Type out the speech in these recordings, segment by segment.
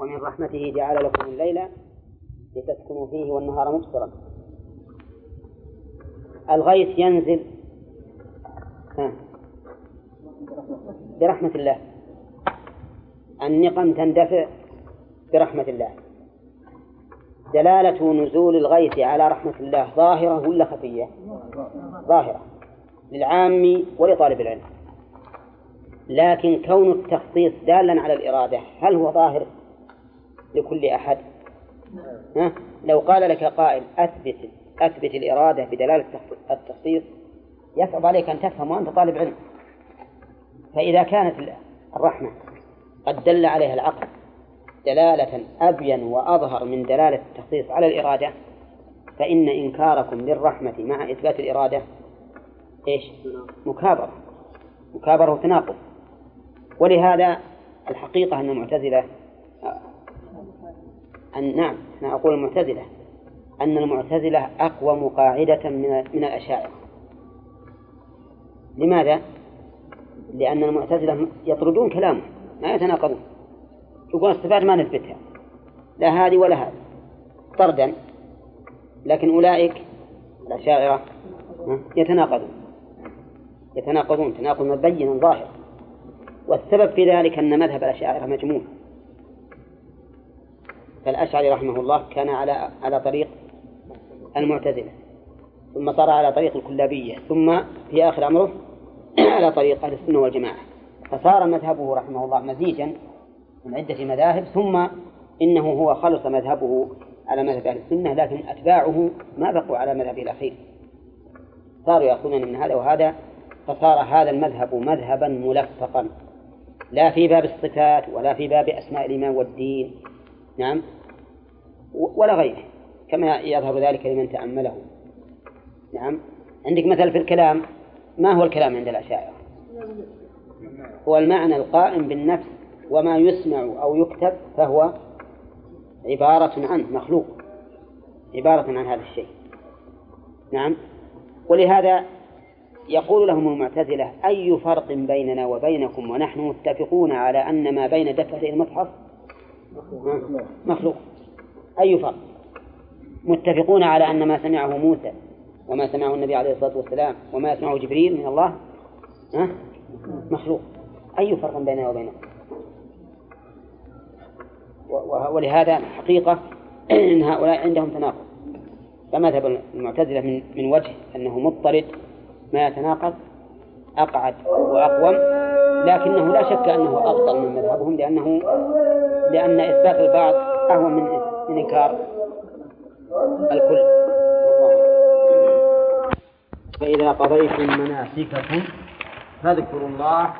ومن رحمته جعل لكم الليل لتسكنوا فيه والنهار مبصرا. الغيث ينزل. برحمة الله. النقم تندفع برحمة الله. دلالة نزول الغيث على رحمة الله ظاهرة ولا خفية؟ ظاهرة. للعام ولطالب العلم. لكن كون التخصيص دالا على الإرادة هل هو ظاهر؟ لكل أحد؟ ها؟ لو قال لك قائل أثبت أثبت الإرادة بدلالة التخصيص يصعب عليك أن تفهم وأنت طالب علم فإذا كانت الرحمة قد دل عليها العقل دلالة أبين وأظهر من دلالة التخصيص على الإرادة فإن إنكاركم للرحمة مع إثبات الإرادة إيش؟ مكابرة مكابرة وتناقض ولهذا الحقيقة أن المعتزلة أن نعم أنا أقول المعتزلة أن المعتزلة أقوم قاعدة من من الأشاعرة. لماذا؟ لأن المعتزلة يطردون كلامه ما يتناقضون. يقول الصفات ما نثبتها لا هذه ولا هذه طردا. لكن أولئك الأشاعرة يتناقضون يتناقضون تناقض مبين ظاهر. والسبب في ذلك أن مذهب الأشاعرة مجموع. فالأشعري رحمه الله كان على على طريق المعتزلة ثم صار على طريق الكلابية ثم في آخر أمره على طريق أهل السنة والجماعة. فصار مذهبه رحمه الله مزيجا من عدة مذاهب ثم إنه هو خلص مذهبه على مذهب أهل السنة لكن أتباعه ما بقوا على مذهبه الأخير. صاروا يأخذون من هذا وهذا فصار هذا المذهب مذهبا ملفقا لا في باب الصفات ولا في باب أسماء الإيمان والدين. نعم. ولا غيره كما يظهر ذلك لمن تأمله. نعم. عندك مثل في الكلام ما هو الكلام عند الأشاعرة؟ هو المعنى القائم بالنفس وما يسمع أو يكتب فهو عبارة عنه مخلوق عبارة عن هذا الشيء. نعم. ولهذا يقول لهم المعتزلة أي فرق بيننا وبينكم ونحن متفقون على أن ما بين دفتي المصحف مخلوق. أي فرق؟ متفقون على أن ما سمعه موسى وما سمعه النبي عليه الصلاة والسلام وما يسمعه جبريل من الله مخلوق. أي فرق بيننا وبينهم ولهذا حقيقة أن هؤلاء عندهم تناقض. فمذهب المعتزلة من من وجه أنه مضطرد ما يتناقض أقعد وأقوم لكنه لا شك أنه أفضل من مذهبهم لأنه لأن إثبات البعض أهون من من إنكار الكل. فإذا قضيتم مناسككم فاذكروا الله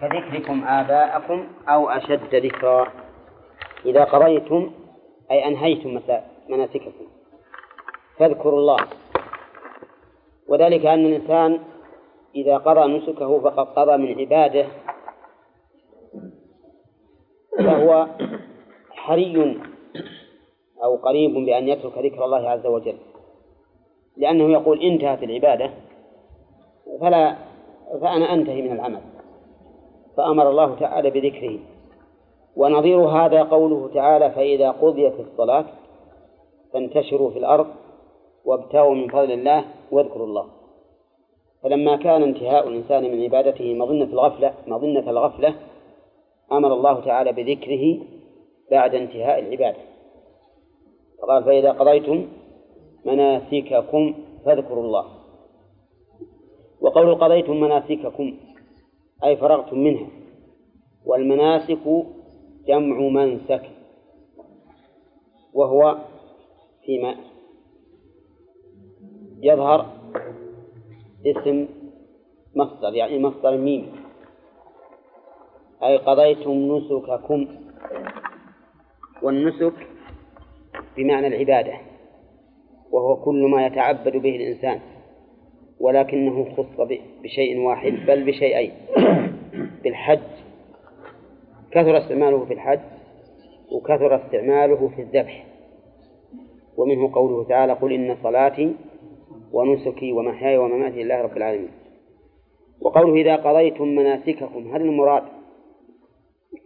كذكركم آباءكم أو أشد ذكرا. إذا قضيتم أي أنهيتم مناسككم فاذكروا الله. وذلك أن الإنسان إذا قضى نسكه فقد قضى من عباده فهو حري أو قريب بأن يترك ذكر الله عز وجل. لأنه يقول انتهت العبادة فلا فأنا أنتهي من العمل. فأمر الله تعالى بذكره. ونظير هذا قوله تعالى فإذا قضيت الصلاة فانتشروا في الأرض وابتغوا من فضل الله واذكروا الله. فلما كان انتهاء الإنسان من عبادته مظنة الغفلة مظنة الغفلة أمر الله تعالى بذكره بعد انتهاء العبادة. فقال فإذا قضيتم مناسككم فاذكروا الله. وقول قضيتم مناسككم أي فرغتم منها والمناسك جمع منسك وهو فيما يظهر اسم مصدر يعني مصدر ميم. أي قضيتم نسككم والنسك بمعنى العبادة وهو كل ما يتعبد به الإنسان ولكنه خص بشيء واحد بل بشيئين بالحج كثر استعماله في الحج وكثر استعماله في الذبح. ومنه قوله تعالى قل إن صلاتي ونسكي ومحياي ومماتي لله رب العالمين وقوله إذا قضيتم مناسككم هل المراد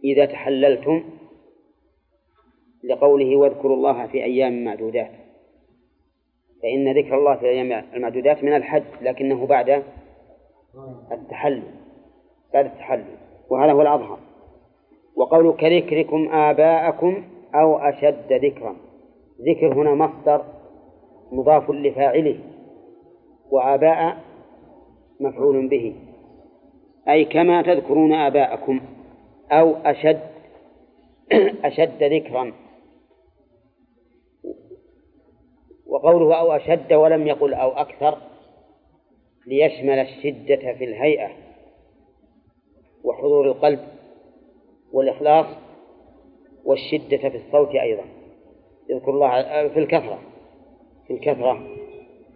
إذا تحللتم لقوله واذكروا الله في أيام معدودات. فإن ذكر الله في الأيام المعدودات من الحج لكنه بعد التحلل بعد التحلل وهذا هو الأظهر. وقول كذكركم آباءكم أو أشد ذكرا. ذكر هنا مصدر مضاف لفاعله وآباء مفعول به. أي كما تذكرون آباءكم. أو أشد أشد ذكرا. وقوله أو أشد ولم يقل أو أكثر ليشمل الشدة في الهيئة وحضور القلب والإخلاص والشدة في الصوت أيضا. يذكر الله في الكثرة في الكثرة.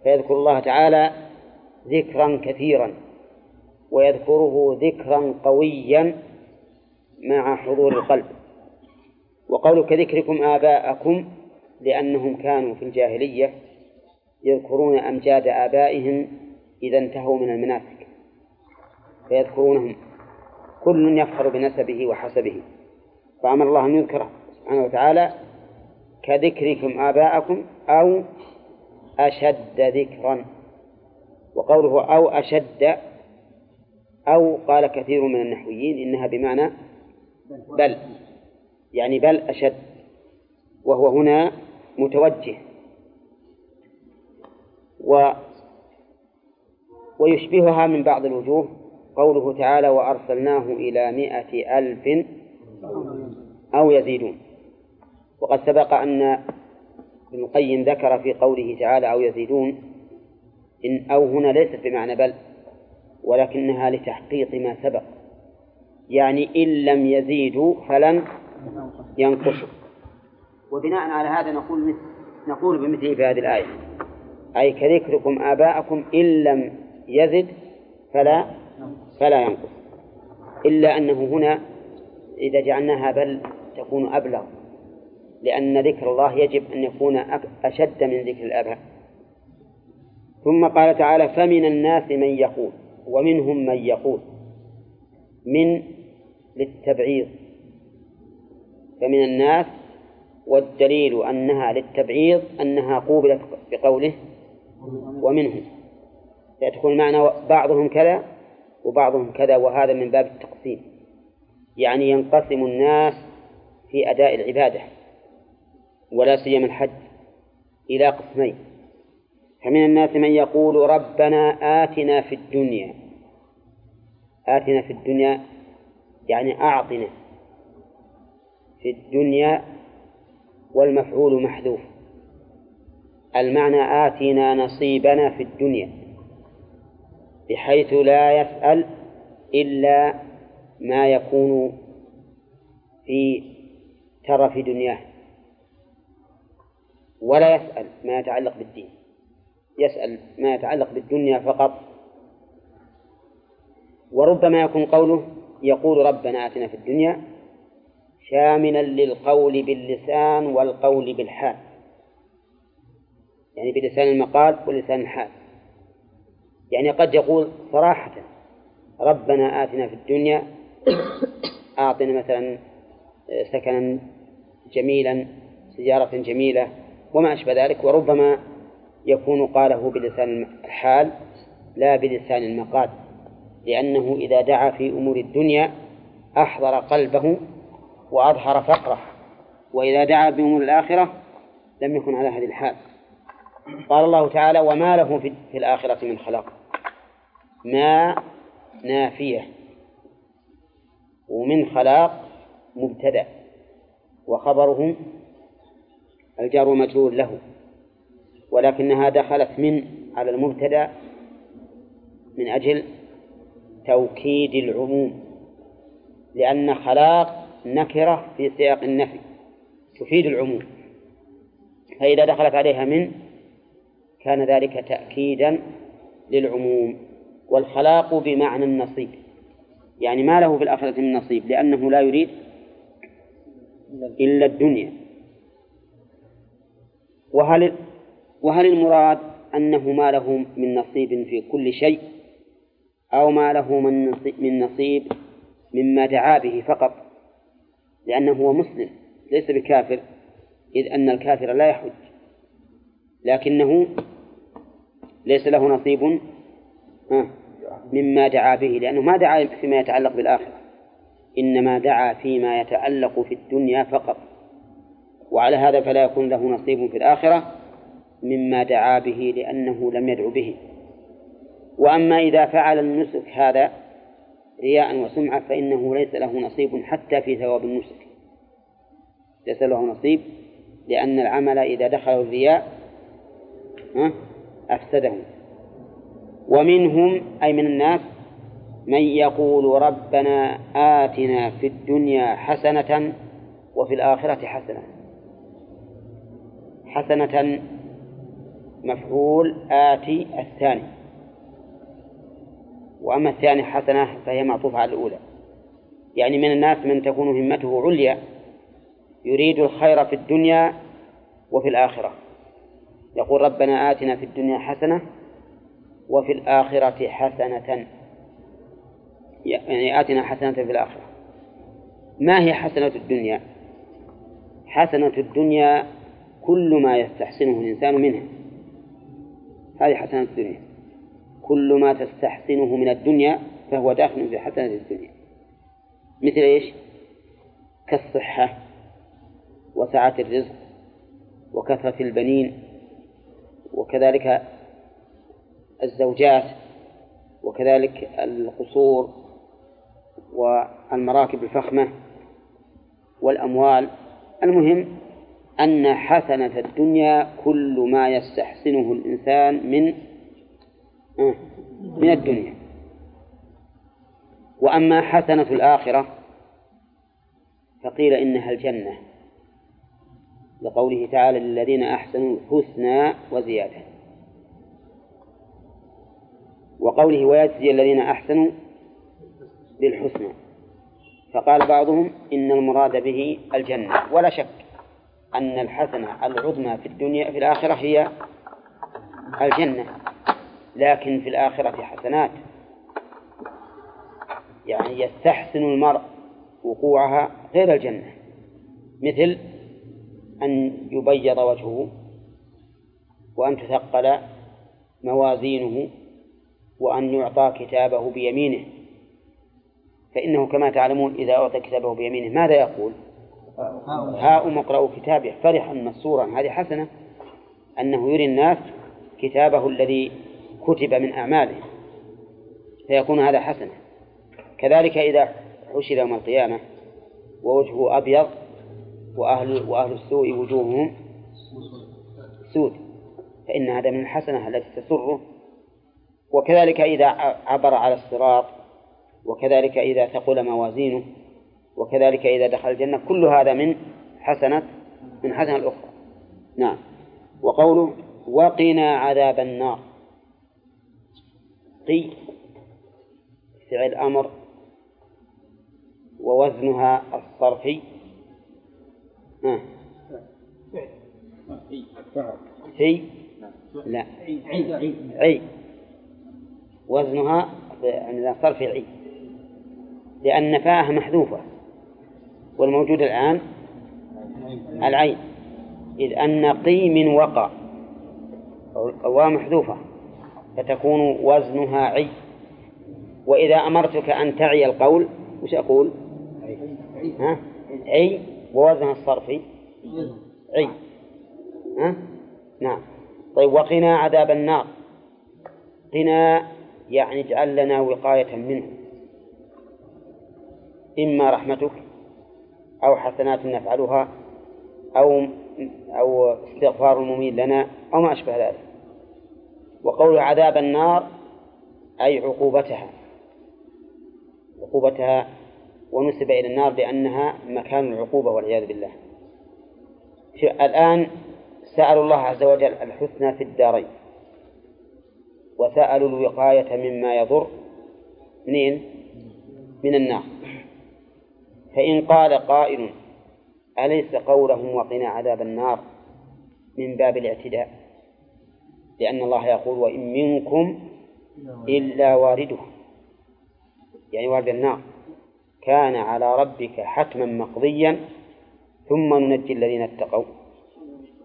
فيذكر الله تعالى ذكرا كثيرا ويذكره ذكرا قويا. مع حضور القلب. وقول كذكركم آباءكم لأنهم كانوا في الجاهلية يذكرون أمجاد آبائهم إذا انتهوا من المناسك فيذكرونهم. كل يفخر بنسبه وحسبه. فأمر الله أن يذكر سبحانه وتعالى كذكركم آباءكم أو أشد ذكرا. وقوله أو أشد أو قال كثير من النحويين إنها بمعنى بل يعني بل أشد وهو هنا متوجه. و ويشبهها من بعض الوجوه قوله تعالى وأرسلناه إلى مائة ألف أو يزيدون وقد سبق أن ابن القيم ذكر في قوله تعالى أو يزيدون إن أو هنا ليست بمعنى بل ولكنها لتحقيق ما سبق. يعني إن لم يزيدوا فلن ينقصوا. وبناء على هذا نقول مثل نقول بمثله في هذه الآية. أي كذكركم آباءكم إن لم يزد فلا فلا ينقص. إلا أنه هنا إذا جعلناها بل تكون أبلغ. لأن ذكر الله يجب أن يكون أشد من ذكر الآباء. ثم قال تعالى فمن الناس من يقول ومنهم من يقول. من للتبعيض فمن الناس والدليل أنها للتبعيض أنها قوبلت بقوله ومنهم. تكون معنى بعضهم كذا وبعضهم كذا وهذا من باب التقسيم. يعني ينقسم الناس في أداء العبادة ولا سيما الحج إلى قسمين. فمن الناس من يقول ربنا آتنا في الدنيا آتنا في الدنيا يعني أعطنا. في الدنيا والمفعول محذوف. المعنى آتنا نصيبنا في الدنيا بحيث لا يسأل إلا ما يكون في ترف دنياه. ولا يسأل ما يتعلق بالدين. يسأل ما يتعلق بالدنيا فقط وربما يكون قوله يقول ربنا آتنا في الدنيا شاملا للقول باللسان والقول بالحال. يعني بلسان المقال ولسان الحال. يعني قد يقول صراحة ربنا آتنا في الدنيا أعطنا مثلا سكنا جميلا سيارة جميلة وما أشبه ذلك وربما يكون قاله بلسان الحال لا بلسان المقال. لأنه إذا دعا في أمور الدنيا أحضر قلبه وأظهر فقره وإذا دعا بأمور الآخرة لم يكن على هذه الحال. قال الله تعالى وما له في الآخرة من خلاق. ما نافية. ومن خلاق مبتدأ وخبره الجار مجرور له ولكنها دخلت من على المبتدأ من أجل توكيد العموم لأن خلاق نكرة في سياق النفي تفيد العموم. فإذا دخلت عليها من كان ذلك تأكيدا للعموم. والخلاق بمعنى النصيب يعني ما له في الآخرة من نصيب لأنه لا يريد إلا الدنيا. وهل وهل المراد أنه ما له من نصيب في كل شيء؟ أو ما له من نصيب, من نصيب مما دعا به فقط لأنه هو مسلم ليس بكافر إذ أن الكافر لا يحج. لكنه ليس له نصيب مما دعا به لأنه ما دعا فيما يتعلق بالآخرة إنما دعا فيما يتعلق في الدنيا فقط. وعلى هذا فلا يكون له نصيب في الآخرة مما دعا به لأنه لم يدع به. وأما إذا فعل النسك هذا رياء وسمعة فإنه ليس له نصيب حتى في ثواب النسك. ليس له نصيب لأن العمل إذا دخل الرياء أفسده. ومنهم أي من الناس من يقول ربنا آتنا في الدنيا حسنة وفي الآخرة حسنة. حسنة مفعول آتي الثاني. وأما الثاني حسنة فهي معطوفة على الأولى. يعني من الناس من تكون همته عليا يريد الخير في الدنيا وفي الآخرة. يقول ربنا آتنا في الدنيا حسنة وفي الآخرة حسنة. يعني آتنا حسنة في الآخرة. ما هي حسنة الدنيا؟ حسنة الدنيا كل ما يستحسنه الإنسان منها. هذه حسنة الدنيا. كل ما تستحسنه من الدنيا فهو داخل في حسنة الدنيا. مثل إيش؟ كالصحة وسعة الرزق وكثرة البنين وكذلك الزوجات وكذلك القصور والمراكب الفخمة والأموال. المهم أن حسنة الدنيا كل ما يستحسنه الإنسان من من الدنيا. وأما حسنة الآخرة فقيل إنها الجنة. لقوله تعالى للذين أحسنوا الحسنى وزيادة. وقوله ويجزي الذين أحسنوا بالحسنى. فقال بعضهم إن المراد به الجنة. ولا شك أن الحسنة العظمى في الدنيا في الآخرة هي الجنة. لكن في الآخرة حسنات. يعني يستحسن المرء وقوعها غير الجنة. مثل أن يبيض وجهه وأن تثقل موازينه وأن يعطى كتابه بيمينه. فإنه كما تعلمون إذا أعطى كتابه بيمينه ماذا يقول؟ هاؤم اقرأوا كتابه فرحا مسرورا. هذه حسنة. أنه يري الناس كتابه الذي كتب من أعماله فيكون هذا حسنة كذلك إذا حشر يوم القيامة ووجهه أبيض وأهل وأهل السوء وجوههم سود فإن هذا من الحسنة التي تسره. وكذلك إذا عبر على الصراط وكذلك إذا ثقل موازينه وكذلك إذا دخل الجنة كل هذا من حسنة من حسنة الأخرى. نعم. وقوله وقنا عذاب النار. قي فعل أمر ووزنها الصرفي. ها. في لا. عي. وزنها عندنا صرف عي. لأن فاءها محذوفة والموجود الآن العين. إذ أن قي من وقع الواو محذوفة فتكون وزنها عي. وإذا أمرتك أن تعي القول وش أقول؟ ها؟ عي ووزن الصرفي. عي. ها؟ نعم. طيب وقنا عذاب النار. قنا يعني اجعل لنا وقاية منه. إما رحمتك أو حسنات نفعلها أو أو استغفار المميل لنا أو ما أشبه ذلك. وقول عذاب النار أي عقوبتها. عقوبتها ونسب إلى النار لأنها مكان العقوبة والعياذ بالله. الآن سألوا الله عز وجل الحسنى في الدارين. وسألوا الوقاية مما يضر. منين؟ من النار. فإن قال قائل أليس قولهم وقنا عذاب النار من باب الاعتداء؟ لأن الله يقول وإن منكم إلا وارده يعني وارد النار. كان على ربك حتما مقضيا ثم ننجي الذين اتقوا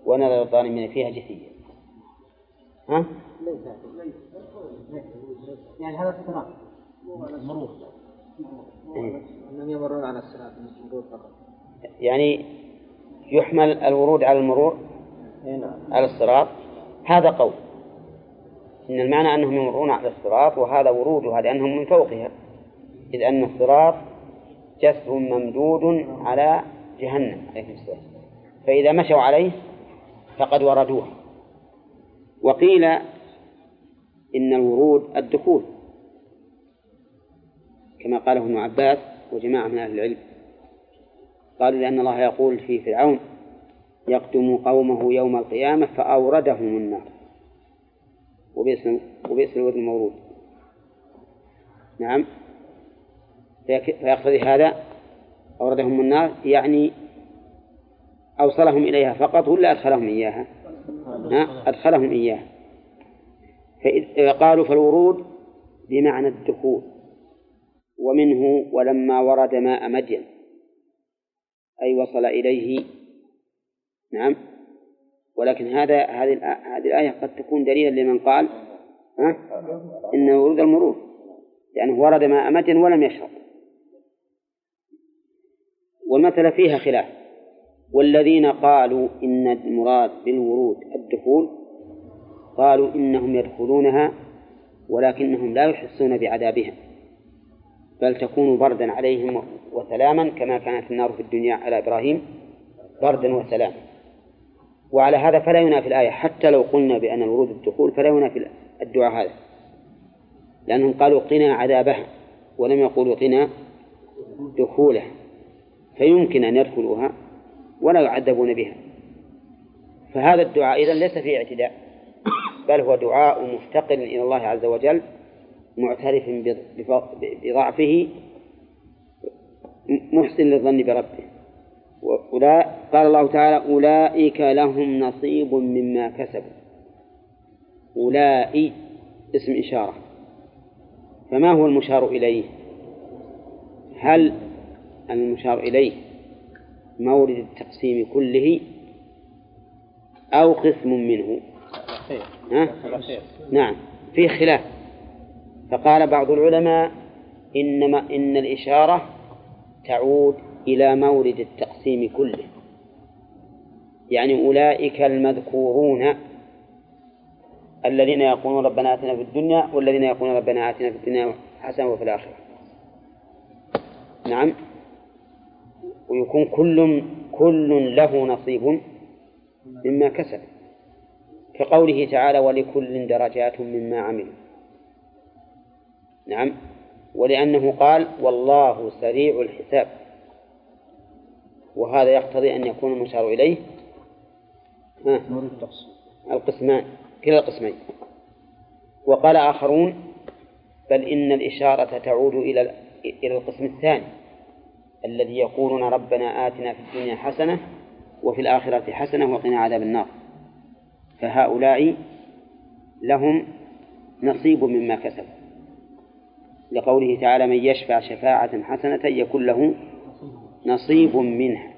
ونذر الظالمين فيها جثيا. ها؟ يعني هذا استراف مرور إيه. إنهم يمرون على الصراط مرور فقط. يعني يحمل الورود على المرور على الصراط. هذا قول. إن المعنى أنهم يمرون على الصراط وهذا ورودها لأنهم من فوقها. إذ أن الصراط جسر ممدود على جهنم عليه السلام فإذا مشوا عليه فقد وردوها وقيل إن الورود الدخول. كما قاله ابن عباس وجماعة من أهل العلم. قالوا لأن الله يقول في فرعون يقدم قومه يوم القيامة فأوردهم النار. وبئس وبئس الورد المورود. نعم. فيقتضي هذا أوردهم النار يعني أوصلهم إليها فقط ولا أدخلهم إياها؟ ها؟ أدخلهم إياها. فقالوا فالورود بمعنى الدخول. ومنه ولما ورد ماء مدين. أي وصل إليه نعم. ولكن هذا هذه هذه الآية قد تكون دليلا لمن قال ها؟ إن ورود المرور لأنه ورد ماء مدين ولم يشرب. والمثل فيها خلاف. والذين قالوا إن المراد بالورود الدخول قالوا إنهم يدخلونها ولكنهم لا يحسون بعذابها بل تكون بردا عليهم وسلاما كما كانت النار في الدنيا على إبراهيم بردا وسلاما. وعلى هذا فلا ينافي الآية حتى لو قلنا بأن الورود الدخول فلا ينافي الدعاء هذا. لأنهم قالوا قنا عذابها ولم يقولوا قنا دخولها فيمكن أن يدخلوها ولا يعذبون بها. فهذا الدعاء إذن ليس فيه اعتداء بل هو دعاء مفتقر إلى الله عز وجل معترف بضعفه محسن للظن بربه. قال الله تعالى أولئك لهم نصيب مما كسبوا. أولئك اسم إشارة. فما هو المشار إليه؟ هل المشار إليه مورد التقسيم كله أو قسم منه؟ ها؟ نعم. فيه خلاف. فقال بعض العلماء إنما إن الإشارة تعود إلى مورد التقسيم كله. يعني أولئك المذكورون الذين يقولون ربنا آتنا في الدنيا والذين يقولون ربنا آتنا في الدنيا حسنة وفي الآخرة. نعم. ويكون كل كل له نصيب مما كسب. كقوله تعالى ولكل درجات مما عملوا. نعم. ولأنه قال والله سريع الحساب. وهذا يقتضي أن يكون المشار إليه القسمان كلا القسمين. وقال آخرون بل إن الإشارة تعود إلى إلى القسم الثاني الذي يقولون ربنا آتنا في الدنيا حسنة وفي الآخرة حسنة وقنا عذاب النار. فهؤلاء لهم نصيب مما كسبوا. لقوله تعالى من يشفع شفاعة حسنة يكون له نصيب منها.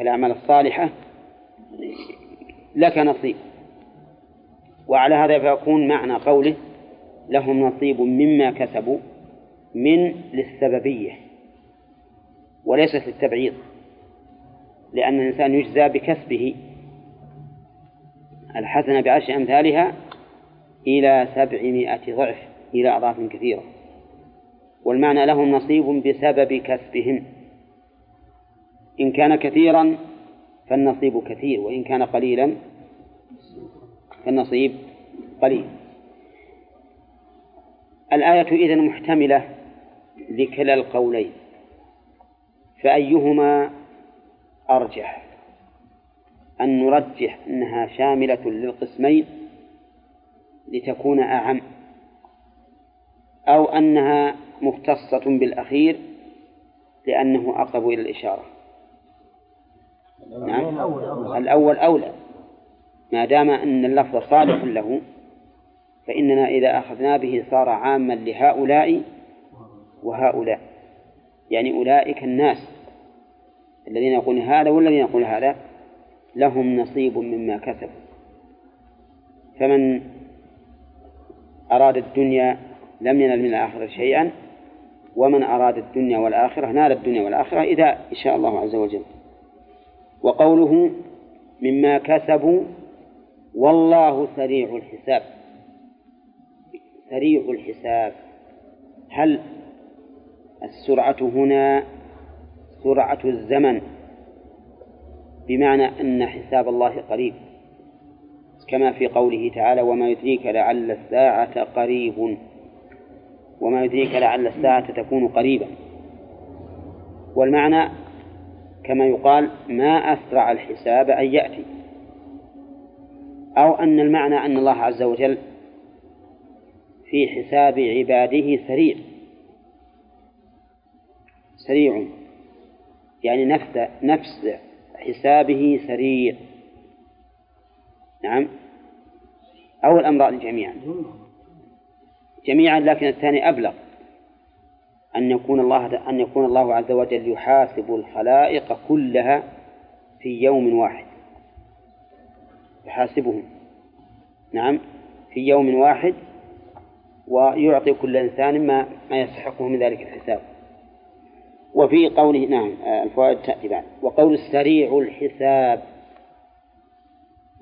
الأعمال الصالحة لك نصيب. وعلى هذا فيكون معنى قوله لهم نصيب مما كسبوا من للسببية وليست للتبعيض. لأن الإنسان يجزى بكسبه الحسنة بعشر أمثالها إلى سبعمائة ضعف إلى أضعاف كثيرة. والمعنى لهم نصيب بسبب كسبهم. إن كان كثيرا فالنصيب كثير وإن كان قليلا فالنصيب قليل. الآية إذن محتملة لكلا القولين فأيهما أرجح؟ أن نرجح أنها شاملة للقسمين لتكون أعم أو أنها مختصة بالأخير لأنه أقرب إلى الإشارة. نعم الأول أولى. ما دام أن اللفظ صالح له فإننا إذا أخذنا به صار عاما لهؤلاء وهؤلاء. يعني أولئك الناس الذين يقولون هذا والذين يقولون هذا لهم نصيب مما كسبوا. فمن أراد الدنيا لم ينل من الآخرة شيئا ومن أراد الدنيا والآخرة نال الدنيا والآخرة إذا إن شاء الله عز وجل. وقوله مما كسبوا والله سريع الحساب. سريع الحساب. هل السرعة هنا سرعة الزمن؟ بمعنى أن حساب الله قريب. كما في قوله تعالى وما يدريك لعل الساعة قريب. وما يدريك لعل الساعة تكون قريبا والمعنى كما يقال ما أسرع الحساب أن يأتي. أو أن المعنى أن الله عز وجل في حساب عباده سريع. سريع. يعني نفس نفس حسابه سريع. نعم. أو الأمران جميعا جميعا لكن الثاني أبلغ. أن يكون الله أن يكون الله عز وجل يحاسب الخلائق كلها في يوم واحد. يحاسبهم. نعم. في يوم واحد ويعطي كل إنسان ما ما يستحقه من ذلك الحساب. وفي قوله نعم الفوائد تأتي بعد وقول السريع الحساب.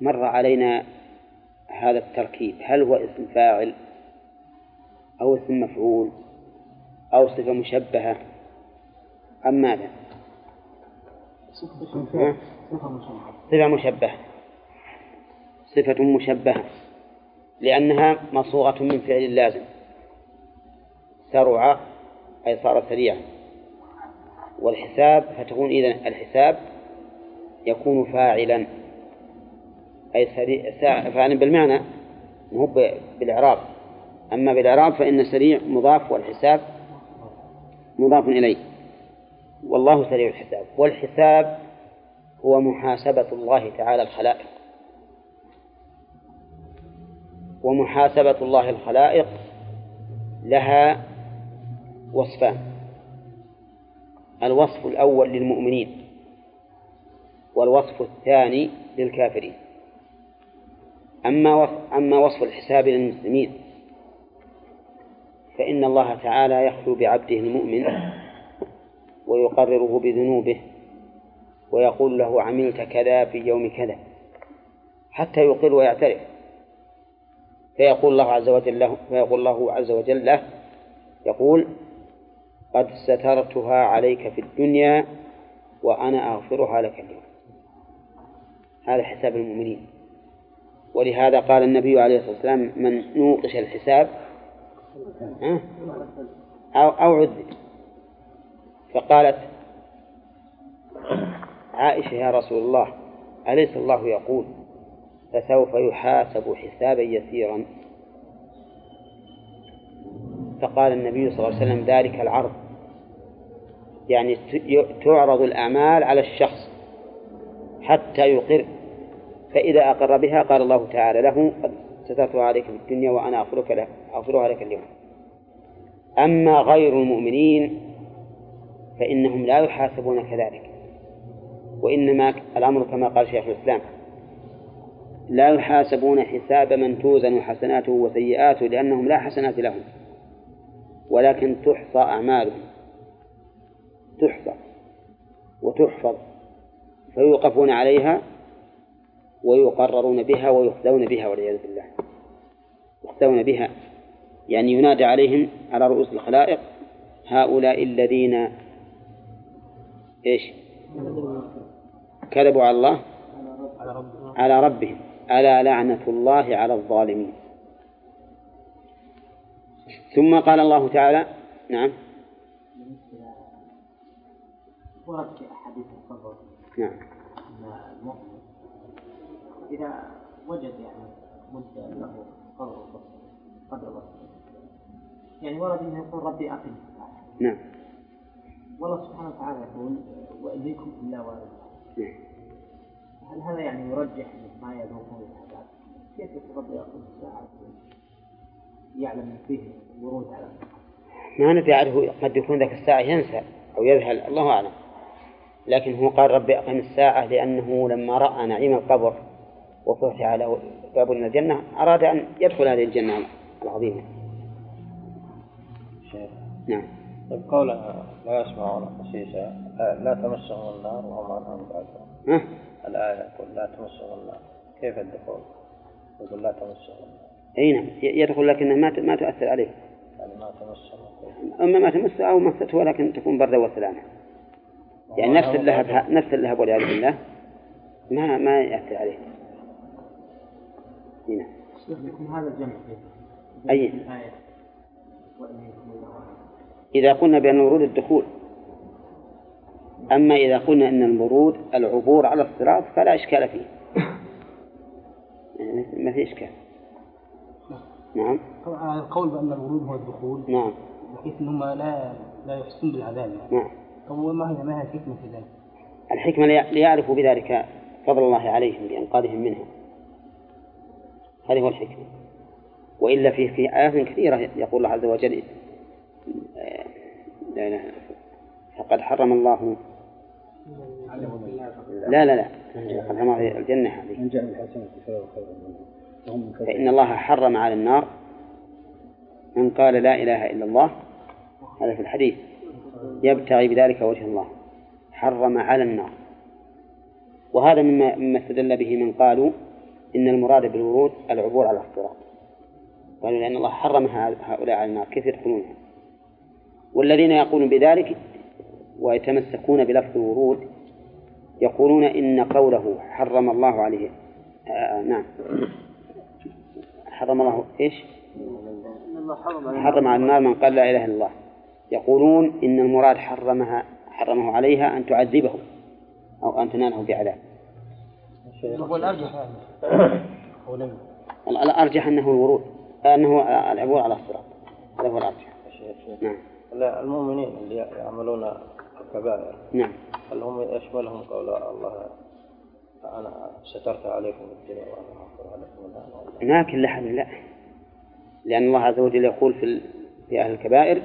مر علينا هذا التركيب. هل هو اسم فاعل أو اسم مفعول؟ أو صفة مشبهة. أم ماذا؟ صفة مشبهة. صفة مشبهة. لأنها مصوغة من فعل لازم. سرع أي صار سريعا والحساب فتكون إذن الحساب يكون فاعلا. أي سريع فاعلا بالمعنى مو بالإعراب. أما بالإعراب فإن سريع مضاف والحساب مضاف إليه. والله سريع الحساب. والحساب هو محاسبة الله تعالى الخلائق. ومحاسبة الله الخلائق لها وصفان. الوصف الأول للمؤمنين والوصف الثاني للكافرين. أما وصف أما وصف الحساب للمسلمين فإن الله تعالى يخلو بعبده المؤمن ويقرره بذنوبه ويقول له عملت كذا في يوم كذا حتى يقر ويعترف. فيقول الله عز وجل له فيقول الله عز وجل له يقول قد سترتها عليك في الدنيا وأنا أغفرها لك اليوم. هذا حساب المؤمنين. ولهذا قال النبي عليه الصلاة والسلام من نوقش الحساب أو أو عذب فقالت عائشة يا رسول الله أليس الله يقول فسوف يحاسب حسابا يسيرا؟ فقال النبي صلى الله عليه وسلم ذلك العرض. يعني تعرض الأعمال على الشخص حتى يقر. فإذا أقر بها قال الله تعالى له سترتها عليك في الدنيا وأنا أغفرك لك أغفرها لك اليوم. أما غير المؤمنين فإنهم لا يحاسبون كذلك. وإنما الأمر كما قال شيخ الإسلام لا يحاسبون حساب من توزن حسناته وسيئاته لأنهم لا حسنات لهم. ولكن تحصى أعمالهم. تحصى وتحفظ. فيوقفون عليها ويقررون بها ويخزون بها والعياذ بالله. يخزون بها يعني ينادى عليهم على رؤوس الخلائق هؤلاء الذين إيش؟ كذبوا على الله؟ على ربهم. ألا لعنة الله على الظالمين. ثم قال الله تعالى نعم. ورد في أحاديث نعم. إذا وجد يعني مدة له قدر قدر بصر يعني ورد أنه يقول ربي أقم نعم. والله سبحانه وتعالى يقول وإن منكم إلا وارد نعم. هل هذا يعني يرجح ما يذوقون العذاب؟ كيف يقول ربي أقم الساعة يعلم فيه ورود على ما ندري عنه قد يكون ذاك الساعة ينسى أو يذهل الله أعلم. لكن هو قال ربي أقم الساعة لأنه لما رأى نعيم القبر وفتح له باب من الجنة أراد أن يدخل هذه الجنة العظيمة. شيخ نعم. طيب قوله لا يسمعون حسيسا لا, لا تمسهم النار وهم عنها مبعدون؟ الآية تقول لا تمسهم النار. كيف الدخول؟ يقول لا تمسهم النار. أي نعم يدخل لكنها ما ما تؤثر عليه. يعني ما تمسهم أما ما تمسه أو مسته ولكن تكون بردا وسلامة. يعني نفس اللهب نفس اللهب والعياذ بالله. ما ما يأثر عليه. هنا يكون هذا الجمع أي. إذا قلنا بأن الورود الدخول أما إذا قلنا أن المرود العبور على الصراط فلا إشكال فيه. يعني ما في إشكال. نعم. طبعا القول بأن الورود هو الدخول نعم. بحيث أنهم لا لا يحسون بالعذاب. يعني نعم. طب ما هي ما هي الحكمة في ذلك؟ الحكمة لي- ليعرفوا بذلك فضل الله عليهم بإنقاذهم منها. هذه هو الحكمة. وإلا في في آيات كثيرة يقول الله عز وجل آه، لا إله. فقد حرم الله. لا لا لا. قد حرم الله الجنة هذه. فإن الله حرم على النار من قال لا إله إلا الله. هذا في الحديث. يبتغي بذلك وجه الله. حرم على النار. وهذا مما مما استدل به من قالوا إن المراد بالورود العبور على الصراط قالوا لأن الله حرم هؤلاء على النار كيف يدخلونها والذين يقولون بذلك ويتمسكون بلفظ الورود يقولون إن قوله حرم الله عليه آه نعم. حرم الله إيش؟ حرم على النار من قال لا إله إلا الله. يقولون إن المراد حرمها حرمه عليها أن تعذبه أو أن تناله بعذاب. هو الأرجح يعني. هو لم ال- الارجح أنه الورود أنه العبور على الصراط. هذا هو الارجح شيخ نعم. لا المؤمنين اللي يعملون الكبائر. نعم. هل هم يشملهم قول الله؟ أنا سترت عليكم الدنيا وأنا أغفر عليكم الآن لكن لحد لا. لأن الله عز وجل يقول في في أهل الكبائر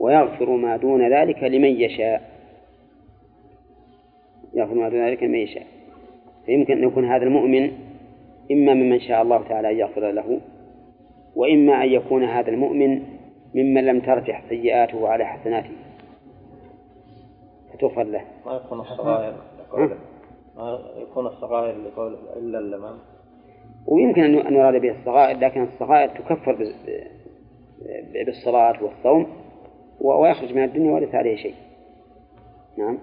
ويغفر ما دون ذلك لمن يشاء. يغفر ما دون ذلك لمن يشاء. فيمكن أن يكون هذا المؤمن إما ممن شاء الله تعالى أن يغفر له وإما أن يكون هذا المؤمن ممن لم ترجح سيئاته على حسناته. فتغفر له. ما يكون الصغائر ما يكون الصغائر لقوله إلا اللمام. ويمكن أن أن يراد به الصغائر لكن الصغائر تكفر بالصلاة والصوم ويخرج من الدنيا وليس عليه شيء. نعم.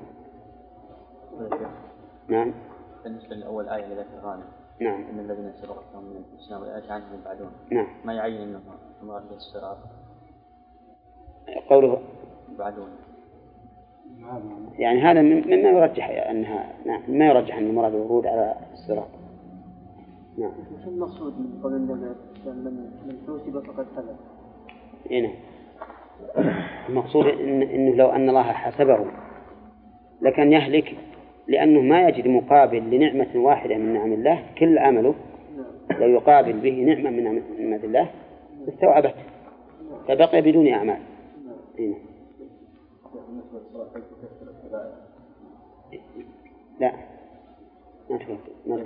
نعم. بالنسبة لأول آية لذات الغالب نعم. إن الذين سبقت لهم من الحسنى وآيات عنهم يبعدون نعم. ما يعين أنه مراد الصراط. قوله يبعدون يعني هذا من- مما يرجح أنها نعم مما يرجح أن المراد الورود على الصراط. نعم. وش المقصود من قول النبي من من حوسب فقد هلك إيه نعم. المقصود إن إنه لو أن الله حسبه لكان يهلك لأنه ما يجد مقابل لنعمة واحدة من نعم الله. كل عمله لو يقابل به نعمة من نعم- نعمة الله استوعبته. فبقي بدون أعمال. إيه. نعم. لا. ما ما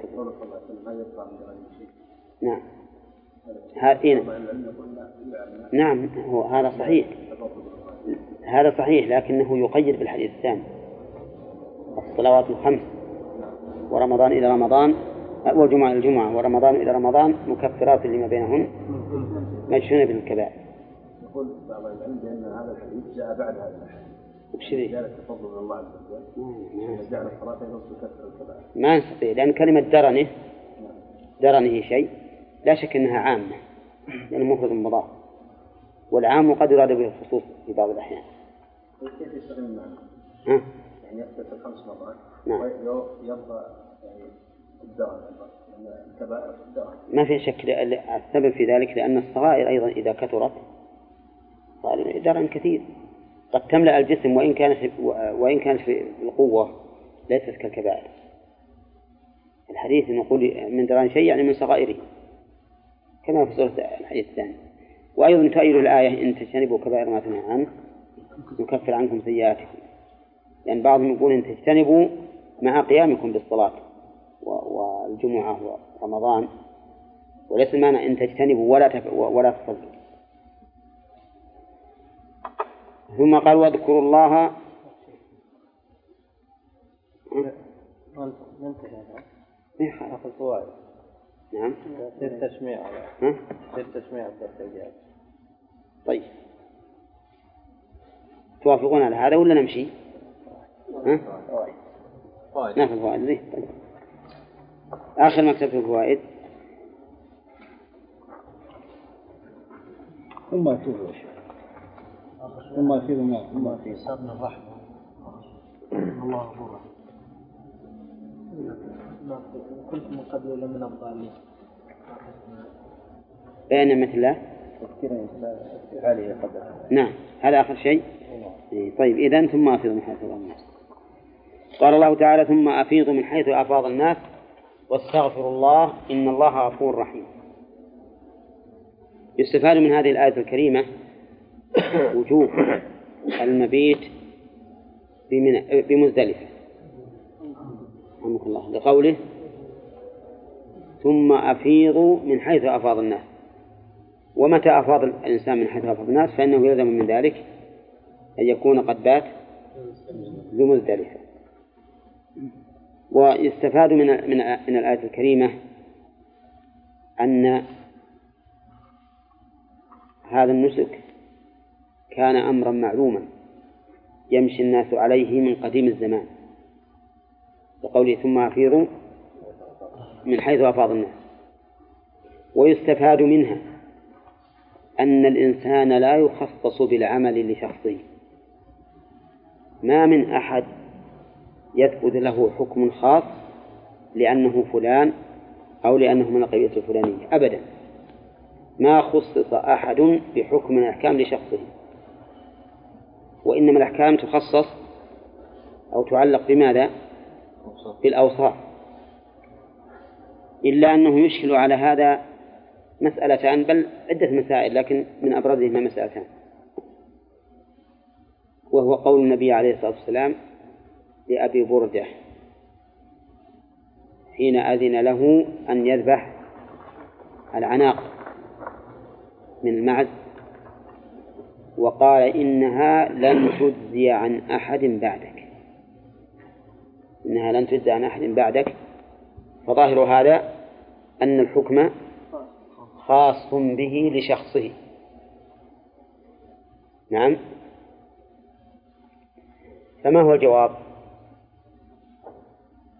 نعم. هذا إيه. نعم هو هذا صحيح. هذا صحيح لكنه يقيد بالحديث الثاني. الصلوات الخمس ورمضان إلى رمضان والجمعة إلى الجمعة ورمضان إلى رمضان مكفرات لما بينهن مجنون بالكبائر. يقول بعض العلم بأن هذا الحديث جاء بعد هذا الحديث. وش ذي؟ ذلك تفضل من الله عز وجل. جعل الصلاة كثر الكبائر. ما نستطيع لأن كلمة درنه درنه شيء لا شك أنها عامة لأنه مفرد مضاف. والعام قد يراد به الخصوص في بعض الأحيان. كيف يستغني معه؟ يعني يغتسل خمس مرات. نعم. ويبقى يعني الدرن لأن الكبائر الدرن ما في شك السبب في ذلك لأن الصغائر أيضا إذا كثرت صار درن كثير. قد تملأ الجسم وإن كانت وإن كانت في القوة ليست كالكبائر. الحديث نقول من دران شيء يعني من صغائره كما في سورة الحديث الثاني. وأيضا تؤيد الآية إن تجتنبوا كبائر ما تنهى عنه نكفر عنكم سيئاتكم. لأن بعضهم يقول إن تجتنبوا مع قيامكم بالصلاة والجمعة ورمضان وليس المعنى إن تجتنبوا ولا تف... ولا تصلوا ثم قال واذكروا الله نعم يصير تسميع؟ يصير طيب توافقون على هذا ولا نمشي؟ ها؟ فوائد ناخذ فوائد زين طيب. آخر ما كتبت الفوائد ثم شيخ ثم أفيض الماء ثم أفيض صابنا الرحمة. الله غفور رحيم كنت من قبل لمن الضالين؟ بين مثل الله نعم هذا آخر شيء. إيه، طيب إذا ثم أفيض من حيث الناس قال الله تعالى ثم أفيض من حيث أفاض الناس واستغفروا الله إن الله غفور رحيم. يستفاد من هذه الآية الكريمة وجوب المبيت بمزدلفة. الله. لقوله ثم أفيضوا من حيث أفاض الناس. ومتى أفاض الإنسان من حيث أفاض الناس؟ فإنه يلزم من ذلك أن يكون قد بات بمزدلفة. ويستفاد من من من الآية الكريمة أن هذا النسك كان أمرا معلوما يمشي الناس عليه من قديم الزمان. لقوله ثم أفيضوا من حيث أفاض الناس ويستفاد منها أن الإنسان لا يخصص بالعمل لشخصه. ما من أحد يثبت له حكم خاص لأنه فلان أو لأنه من القبيلة الفلانية أبدا. ما خصص أحد بحكم من الأحكام لشخصه. وإنما الأحكام تخصص أو تعلق بماذا؟ بالأوصاف. إلا أنه يشكل على هذا مسألتان بل عدة مسائل لكن من أبرزهما مسألتان. وهو قول النبي عليه الصلاة والسلام لأبي بردة حين أذن له أن يذبح العناق من المعز وقال إنها لن تجزي عن أحد بعدك. إنها لن تجزي عن أحد بعدك. فظاهر هذا أن الحكم خاص به لشخصه. نعم. فما هو الجواب؟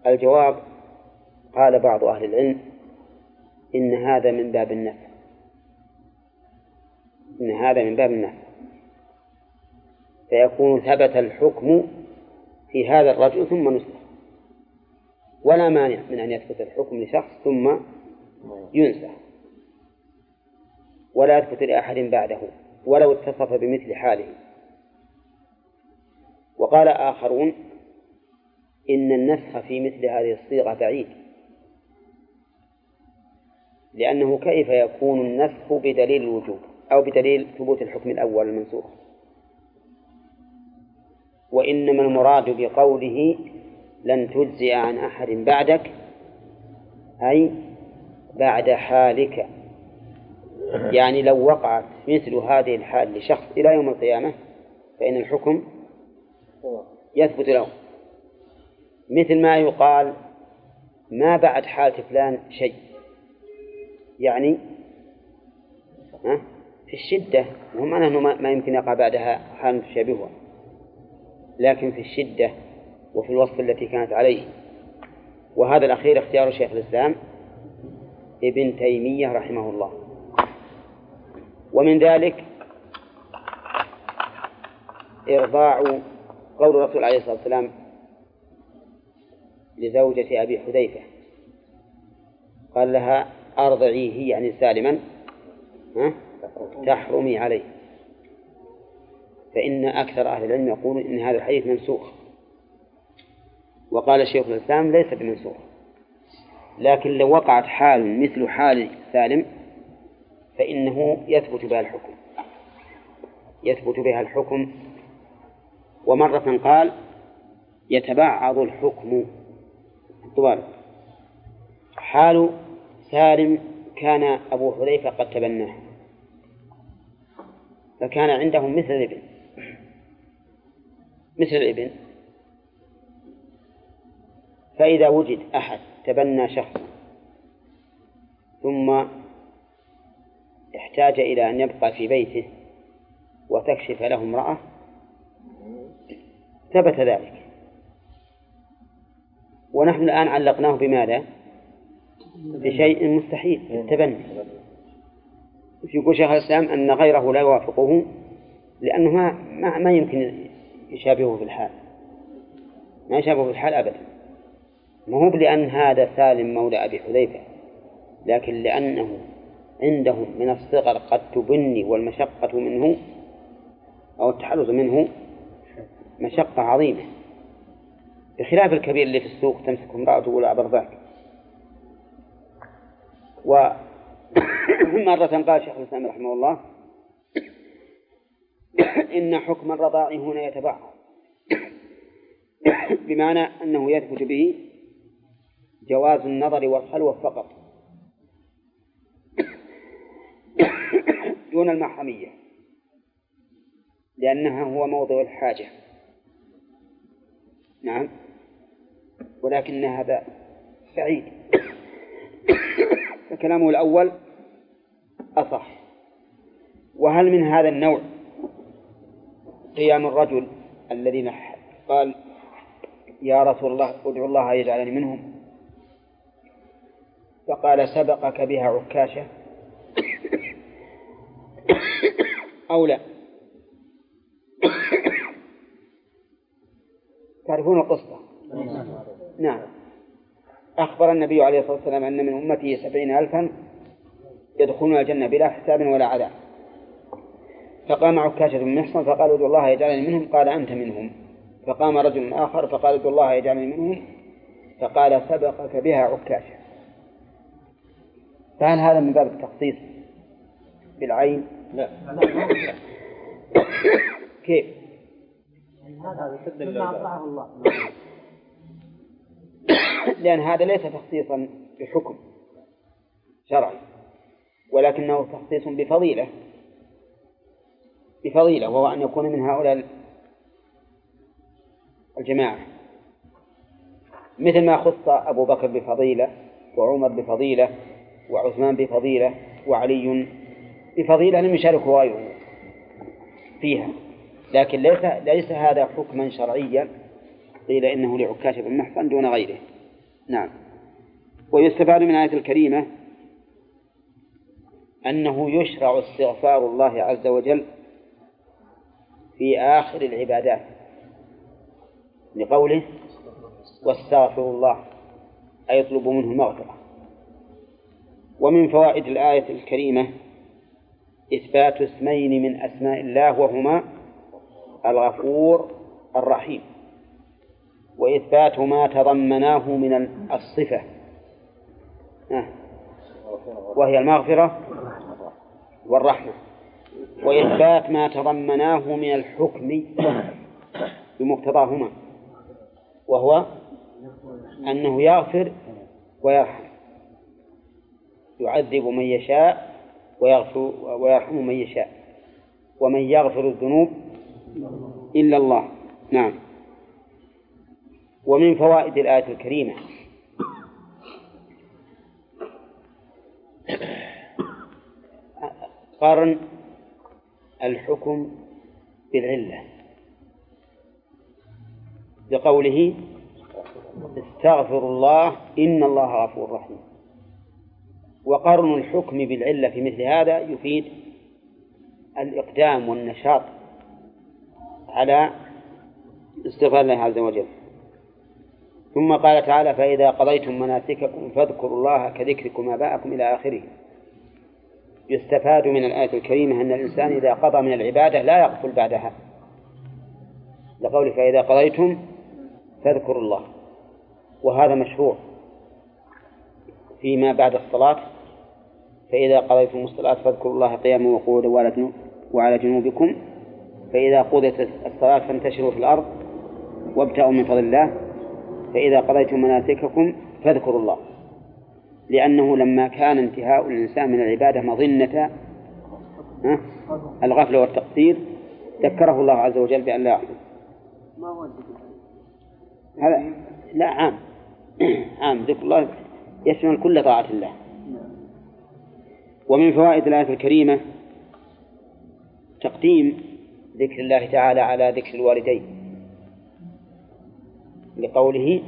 الجواب قال بعض أهل العلم إن هذا من باب النفع. إن هذا من باب النفع. فيكون ثبت الحكم في هذا الرجل ثم نسخ. ولا مانع من أن يثبت الحكم لشخص ثم ينسخ. ولا يثبت لأحد بعده ولو اتصف بمثل حاله. وقال آخرون إن النسخ في مثل هذه الصيغة بعيد. لأنه كيف يكون النسخ بدليل الوجوب أو بدليل ثبوت الحكم الأول المنسوخ؟ وإنما المراد بقوله لن تجزئ عن أحد بعدك أي بعد حالك. يعني لو وقعت مثل هذه الحال لشخص إلى يوم القيامة فإن الحكم يثبت له. مثل ما يقال ما بعد حالة فلان شيء. يعني في الشدة وهو معنى أنه ما ما يمكن يقع بعدها حال تشابهها لكن في الشدة وفي الوصف التي كانت عليه. وهذا الأخير اختيار شيخ الإسلام ابن تيمية رحمه الله. ومن ذلك إرضاع قول الرسول عليه الصلاة والسلام لزوجة أبي حذيفة. قال لها أرضعيه يعني سالما ها؟ تحرمي عليه. فإن أكثر أهل العلم يقولون إن هذا الحديث منسوخ. وقال شيخ الإسلام ليس بمنسوخ. لكن لو وقعت حال مثل حال سالم فإنه يثبت بها الحكم. يثبت بها الحكم. ومرة قال يتبعض الحكم. الطوال حال سالم كان أبو حذيفة قد تبناه فكان عنده مثل الإبن. مثل الإبن. فإذا وجد أحد تبنى شخص ثم احتاج إلى أن يبقى في بيته وتكشف له امرأة ثبت ذلك. ونحن الآن علقناه بماذا؟ بشيء مستحيل التبني يقول شيخ الإسلام أن غيره لا يوافقه لأنه ما, ما, ما يمكن يشابهه في الحال. ما يشابهه في الحال أبدا. ما هو لأن هذا سالم مولى أبي حذيفة لكن لأنه عندهم من الصغر قد تبني والمشقة منه أو التحرز منه مشقة عظيمة. بخلاف الكبير اللي في السوق تمسك امرأة تقول أبر ذاك ومرة قال شيخ الإسلام رحمه الله إن حكم الرضاع هنا يتبعض بمعنى أنه يثبت به جواز النظر والخلوة فقط. دون المحرمية. لأنها هو موضع الحاجة. نعم. ولكن هذا بعيد فكلامه الأول أصح. وهل من هذا النوع قيام الرجل الذي قال يا رسول الله ادعو الله يجعلني منهم فقال سبقك بها عكاشة. أو لا. تعرفون القصة؟ نعم. أخبر النبي عليه الصلاة والسلام أن من أمته سبعين ألفا يدخلون الجنة بلا حساب ولا عذاب. فقام عكاشة بن محصن فقال ادعو الله يجعلني منهم. قال أنت منهم. فقام رجل آخر فقال ادعو الله يجعلني منهم. فقال سبقك بها عكاشة. فهل هذا من باب التخصيص بالعين؟ لا. كيف؟ هذا الله. لأن هذا ليس تخصيصا بحكم شرعي ولكنه تخصيص بفضيلة بفضيلة وهو أن يكون من هؤلاء الجماعة. مثل ما خص أبو بكر بفضيلة وعمر بفضيلة وعثمان بفضيلة وعلي بفضيلة لم يشاركه غيره فيها. لكن ليس ليس هذا حكما شرعيا. قيل إنه لعكاشة بن محصن دون غيره. نعم. ويستفاد من الآية الكريمة أنه يشرع استغفار الله عز وجل في آخر العبادات لقوله واستغفر الله أي يطلب منه المغفرة. ومن فوائد الآية الكريمة إثبات اسمين من أسماء الله وهما الغفور الرحيم. وإثبات ما تضمناه من الصفة. وهي المغفرة والرحمة. وإثبات ما تضمناه من الحكم بمقتضاهما وهو أنه يغفر ويرحم. يعذب من يشاء ويغفر ويرحم من يشاء. ومن يغفر الذنوب إلا الله. نعم. ومن فوائد الآية الكريمة. قرن الحكم بالعلة. بقوله استغفر الله إن الله غفور رحيم. وقرن الحكم بالعلة في مثل هذا يفيد الإقدام والنشاط على استغفار الله عز وجل. ثم قال تعالى فإذا قضيتم مناسككم فاذكروا الله كذكركم آباءكم إلى آخره. يستفاد من الآية الكريمة أن الإنسان إذا قضى من العبادة لا يغفل بعدها. لقوله فإذا قضيتم فاذكروا الله. وهذا مشروع. فيما بعد الصلاة فإذا قضيتم الصلاة فاذكروا الله قياما وقعودا وعلى جنوبكم. فإذا قضيت الصلاة فانتشروا في الأرض وابتغوا من فضل الله. فإذا قضيتم مناسككم فاذكروا الله. لأنه لما كان انتهاء الإنسان من العبادة مظنة الغفلة والتقصير ذكره الله عز وجل بأن لا يحدث هذا لا عام. عام. ذكر الله يشمل كل طاعة الله. ومن فوائد الآية الكريمة تقديم ذكر الله تعالى على ذكر الوالدين. لقوله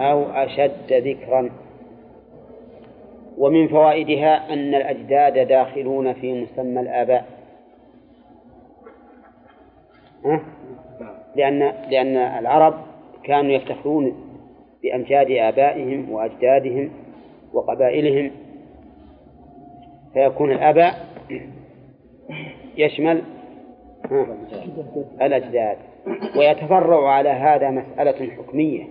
أو أشد ذكرا. ومن فوائدها أن الأجداد داخلون في مسمى الآباء. ها؟ لأن لأن العرب كانوا يفتخرون بأمجاد آبائهم وأجدادهم وقبائلهم. فيكون الآباء يشمل الأجداد. ويتفرع على هذا مسألة حكمية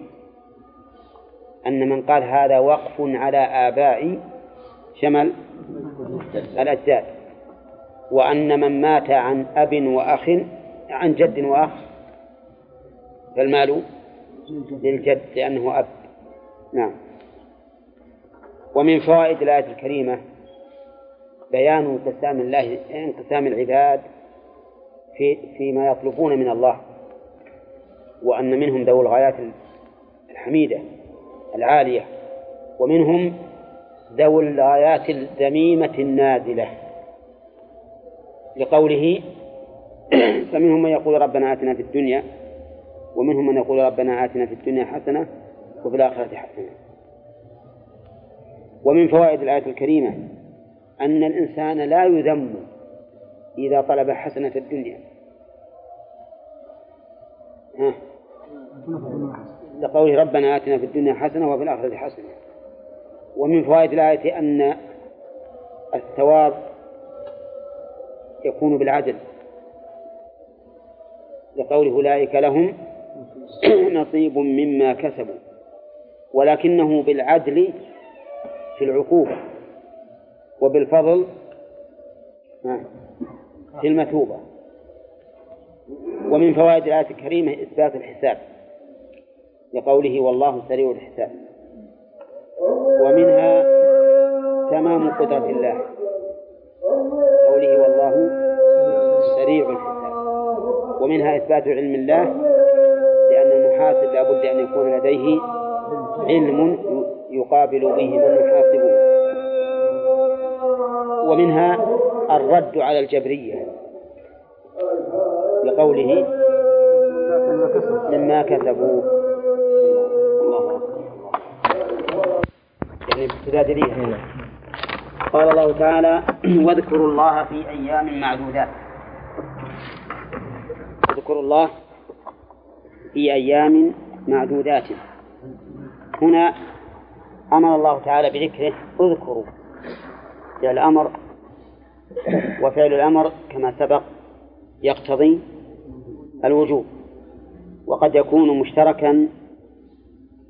أن من قال هذا وقف على آبائي شمل الأجداد وأن من مات عن أب وأخ عن جد وأخ فالمال للجد لأنه أب. نعم. ومن فوائد الآية الكريمة بيان انقسام الله انقسام العباد في فيما يطلبون من الله. وأن منهم ذوي الغايات الحميدة العالية ومنهم ذوي الغايات الذميمة النازلة. لقوله فمنهم من يقول ربنا آتنا في الدنيا ومنهم من يقول ربنا آتنا في الدنيا حسنة وفي الآخرة حسنة. ومن فوائد الآية الكريمة أن الإنسان لا يذم إذا طلب حسنة الدنيا. ها؟ لقوله ربنا آتنا في الدنيا حسنة وفي الآخرة حسنة. ومن فوائد الآية أن الثواب يكون بالعدل. لقوله أولئك لهم نصيب مما كسبوا ولكنه بالعدل في العقوبة وبالفضل في المثوبة. ومن فوائد الآية الكريمة إثبات الحساب. لقوله والله سريع الحساب. ومنها تمام قدرة الله. قوله والله سريع الحساب. ومنها إثبات علم الله لأن المحاسب لا بد أن يكون لديه علم يقابل به من يحاسبه. ومنها الرد على الجبرية لقوله مما كسبوا. يعني ابتداء قال الله تعالى واذكروا الله في أيام معدودات. اذكروا الله في أيام معدودات. هنا أمر الله تعالى بذكره اذكروا. فعل الأمر وفعل الأمر كما سبق يقتضي الوجوب وقد يكون مشتركا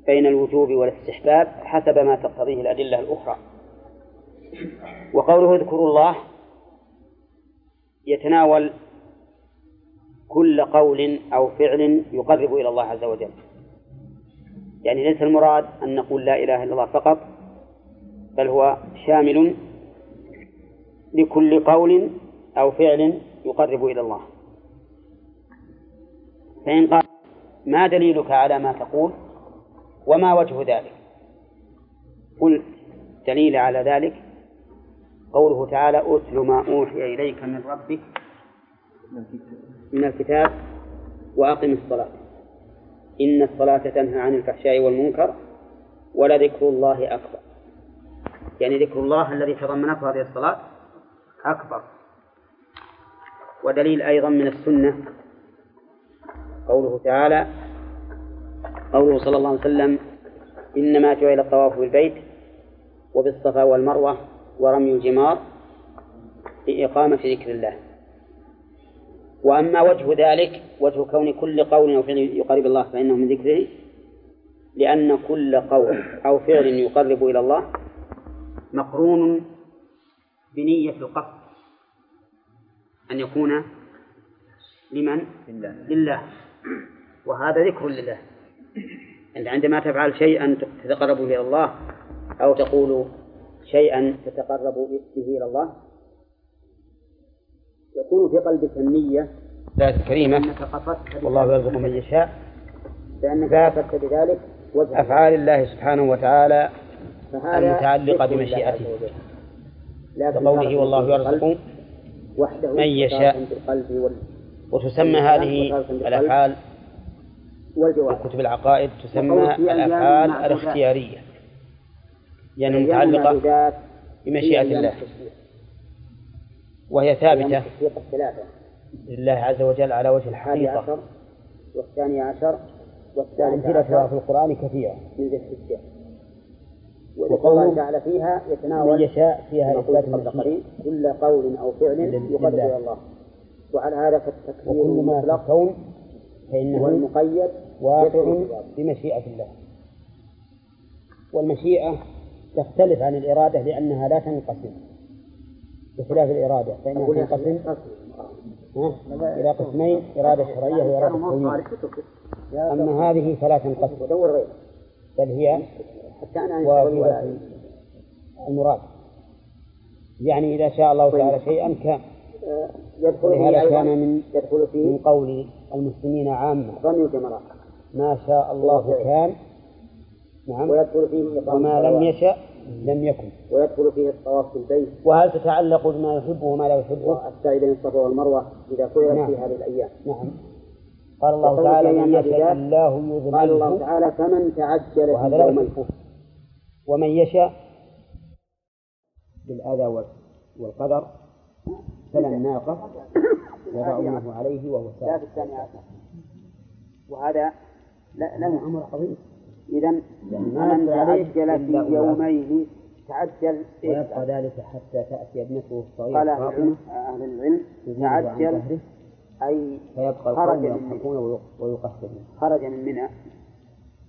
بين الوجوب والاستحباب حسب ما تقتضيه الأدلة الأخرى. وقوله اذكروا الله يتناول كل قول أو فعل يقرب إلى الله عز وجل. يعني ليس المراد أن نقول لا إله إلا الله فقط بل هو شامل لكل قول أو فعل يقرب إلى الله. فإن قال ما دليلك على ما تقول؟ وما وجه ذلك. قل دليل على ذلك قوله تعالى أتل ما أوحي إليك من ربك من الكتاب وأقم الصلاة. إن الصلاة تنهى عن الفحشاء والمنكر ولذكر الله أكبر. يعني ذكر الله الذي تضمنته هذه الصلاة أكبر. ودليل أيضا من السنة قوله تعالى قوله صلى الله عليه وسلم إنما جعل الطواف بالبيت وبالصفا والمروة ورمي الجمار لإقامة ذكر الله وأما وجه ذلك وجه كون كل قول أو فعل يقرب الله فإنه من ذكره لأن كل قول أو فعل يقرب إلى الله مقرون بنية القصد أن يكون لمن؟ لله, لله. وهذا ذكر لله عندما تفعل شيئا تتقرب به إلى الله أو تقول شيئا تتقرب به إلى الله يكون في قلبك النية ذات الكريمة قصدت والله يرزق من يشاء. لأنك قصدت بذلك أفعال الله سبحانه وتعالى المتعلقة بمشيئته. لقوله والله يرزق من يشاء. وتسمى هذه الأفعال في كتب العقائد تسمى الأفعال الاختيارية. يعني متعلقة بمشيئة الله. وهي ثابتة. لله عز وجل على وجه الحقيقة. والثاني عشر والثالث عشر في القرآن كثيرة من ذي وذكر الله تعالى فيها يتناول من يشاء فيها إثبات قبل كل قول أو فعل إلى الله. وعلى هذا في الكون فإنه والمقيد واقع بمشيئة الله. والمشيئة تختلف عن الإرادة لأنها لا تنقسم. بخلاف الإرادة فإنها تنقسم إلى قسمين إرادة شرعية وإرادة كونية أما هذه فلا تنقسم. بل هي واجبة المراد. يعني إذا شاء الله تعالى شيئا كان ولهذا كان من يدخل فيه من قول المسلمين عامة. ما شاء الله كان. نعم. ويدخل فيه وما لم يشأ لم يكن. ويدخل فيه الطواف في البيت. وهل تتعلق بما يحبه وما لا يحبه؟ السعي بين الصفا والمروة إذا فعلت نعم. في هذه الأيام. نعم. قال الله تعالى من يشاء الله يذلله قال الله تعالى فمن تعجل وهذا لا يحبه. ومن يشاء بالأذى والقدر. فلا الناقة يضعونه عليه وهو سائل وهذا لا له أمر عظيم إذا من تعجل في يومين تعجل ويبقى ذلك حتى تأتي ابنته الصغيرة قال أهل العلم تعجل أي فيبقى خرج من ويقتلون خرج من منى.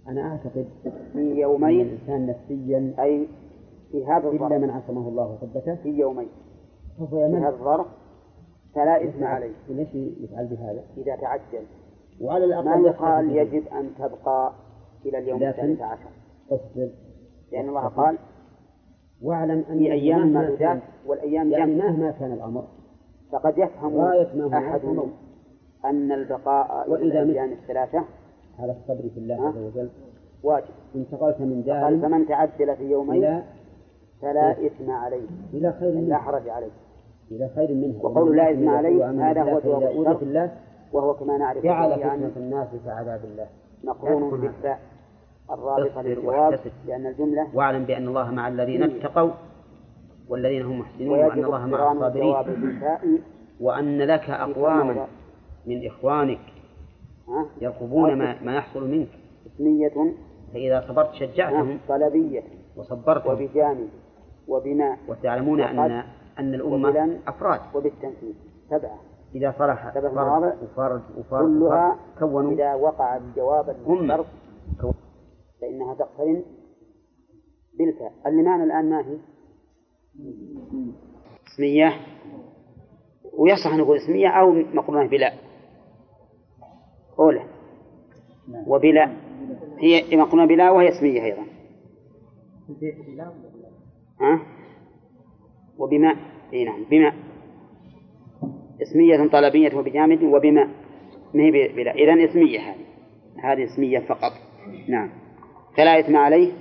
أنا أعتقد في يومين الإنسان نفسيا أي في هذا الظرف إلا من عصمه الله وثبته في يومين. هذا الظرف فلا إثم عليه. ليش يفعل بهذا؟ إذا تعجل. وعلى الأقل ما يقال يجب أن تبقى إلى اليوم الثالث عشر؟ اصبر لأن الله قال واعلم أن في أيام معدودات والأيام يعني مهما كان الأمر. فقد يفهم أحدهم أن البقاء إلى الأيام الثلاثة. على الصبر في الله عز وجل. واجب. انتقلت من دار فمن تعجل في يومين فلا إثم عليه. إلى خير منه لا حرج عليه. إلى خير منه. وقول لا إثم عليه هذا هو جواب الله. وهو كما نعرف جعل فتنة الناس كعذاب الله. مقرون بالفاء الرابطة للجواب لأن الجملة واعلم بأن الله مع الذين اتقوا والذين هم محسنون وأن الله مع الصابرين. وأن لك أقواما من إخوانك يرقبون ما, ما يحصل منك. اسمية فإذا صبرت شجعتهم طلبية. وصبرتهم. وبجانب. وبماء. وتعلمون أن أن الأمة أفراد. وبالتنفيذ. سبعة إذا صلح فرد وفرد وفرد كلها كونوا. إذا وقع الجواب المشترك فإنها تقترن بالفاء اللمان الآن ما هي؟ اسمية. ويصح أن نقول اسمية أو مقرونة بلا أولى. وبلا هي مقرونة بلا وهي اسمية أيضا. ها؟ وبماء. إي نعم بماء. اسمية طلبية وبجامد وبماء. ما هي بلا. إذا اسمية هذه. هذه اسمية فقط. نعم. فلا إثم عليه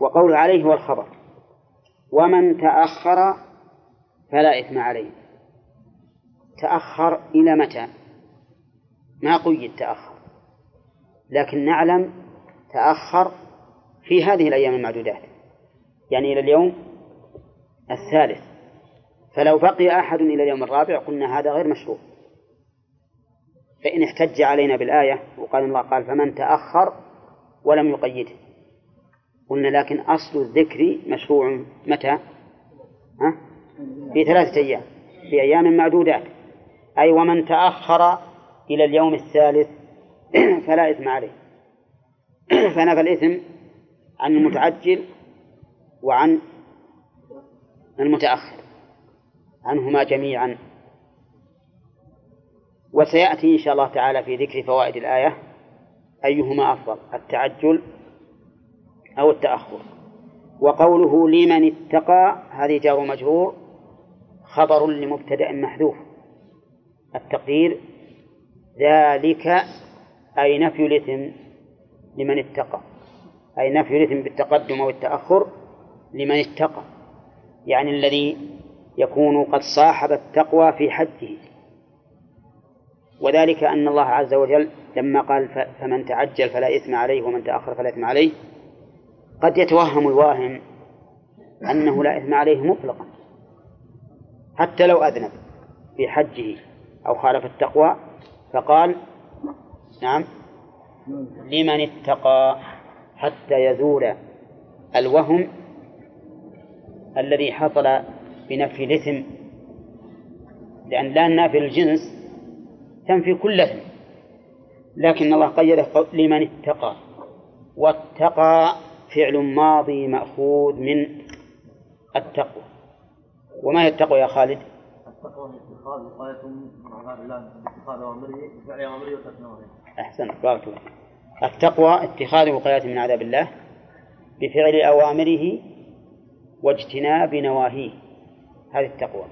وقول عليه هو الخبر. ومن تأخر فلا إثم عليه. تأخر إلى متى؟ ما قيد تأخر. لكن نعلم تأخر في هذه الأيام المعدودات. يعني إلى اليوم الثالث فلو بقي أحد إلى اليوم الرابع قلنا هذا غير مشروع. فإن احتج علينا بالآية وقال الله قال فمن تأخر ولم يقيده. قلنا لكن أصل الذكر مشروع متى؟ ها؟ في ثلاثة أيام. في أيام معدودات. أي ومن تأخر إلى اليوم الثالث فلا إثم عليه. فنفى الإثم عن المتعجل وعن المتأخر عنهما جميعا. وسيأتي إن شاء الله تعالى في ذكر فوائد الآية أيهما أفضل التعجل أو التأخر. وقوله لمن اتقى هذه جار مجرور خبر لمبتدأ محذوف. التقدير ذلك أي نفي الإثم لمن اتقى أي نفي الإثم بالتقدم أو التأخر لمن اتقى. يعني الذي يكون قد صاحب التقوى في حجه وذلك أن الله عز وجل لما قال فمن تعجل فلا إثم عليه ومن تأخر فلا إثم عليه قد يتوهم الواهم أنه لا إثم عليه مطلقا. حتى لو أذنب في حجه أو خالف التقوى فقال نعم لمن اتقى حتى يزول الوهم الذي حصل بنفي الإثم لأن لا نافي الجنس تنفي كل إثم لكن الله قيده لمن اتقى واتقى فعل ماضي مأخوذ من التقوى وما هي التقوى يا خالد؟ التقوى اتخاذ وقاية من عذاب الله اتخاذ أوامره بفعل أوامره وترك. أحسنت بارك الله التقوى اتخاذ وقاية من عذاب الله بفعل أوامره واجتناب نواهيه. هذه التقوى.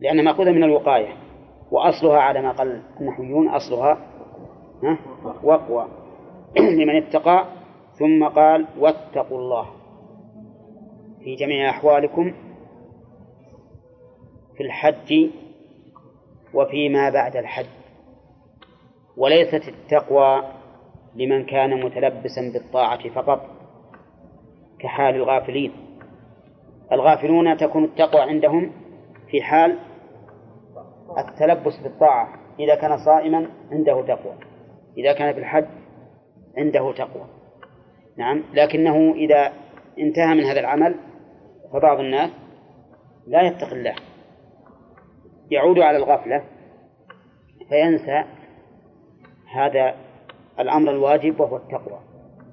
لأنها مأخوذة من الوقاية وأصلها على ما قال النحويون أصلها ها؟ وقوى. لمن اتقى ثم قال واتقوا الله. في جميع أحوالكم في الحج وفيما بعد الحج. وليست التقوى لمن كان متلبسا بالطاعة فقط. كحال الغافلين. الغافلون تكون التقوى عندهم في حال التلبس بالطاعة. إذا كان صائما عنده تقوى. إذا كان في الحج عنده تقوى. نعم. لكنه إذا انتهى من هذا العمل فبعض الناس لا يتقي الله. يعود على الغفلة فينسى هذا الأمر الواجب وهو التقوى.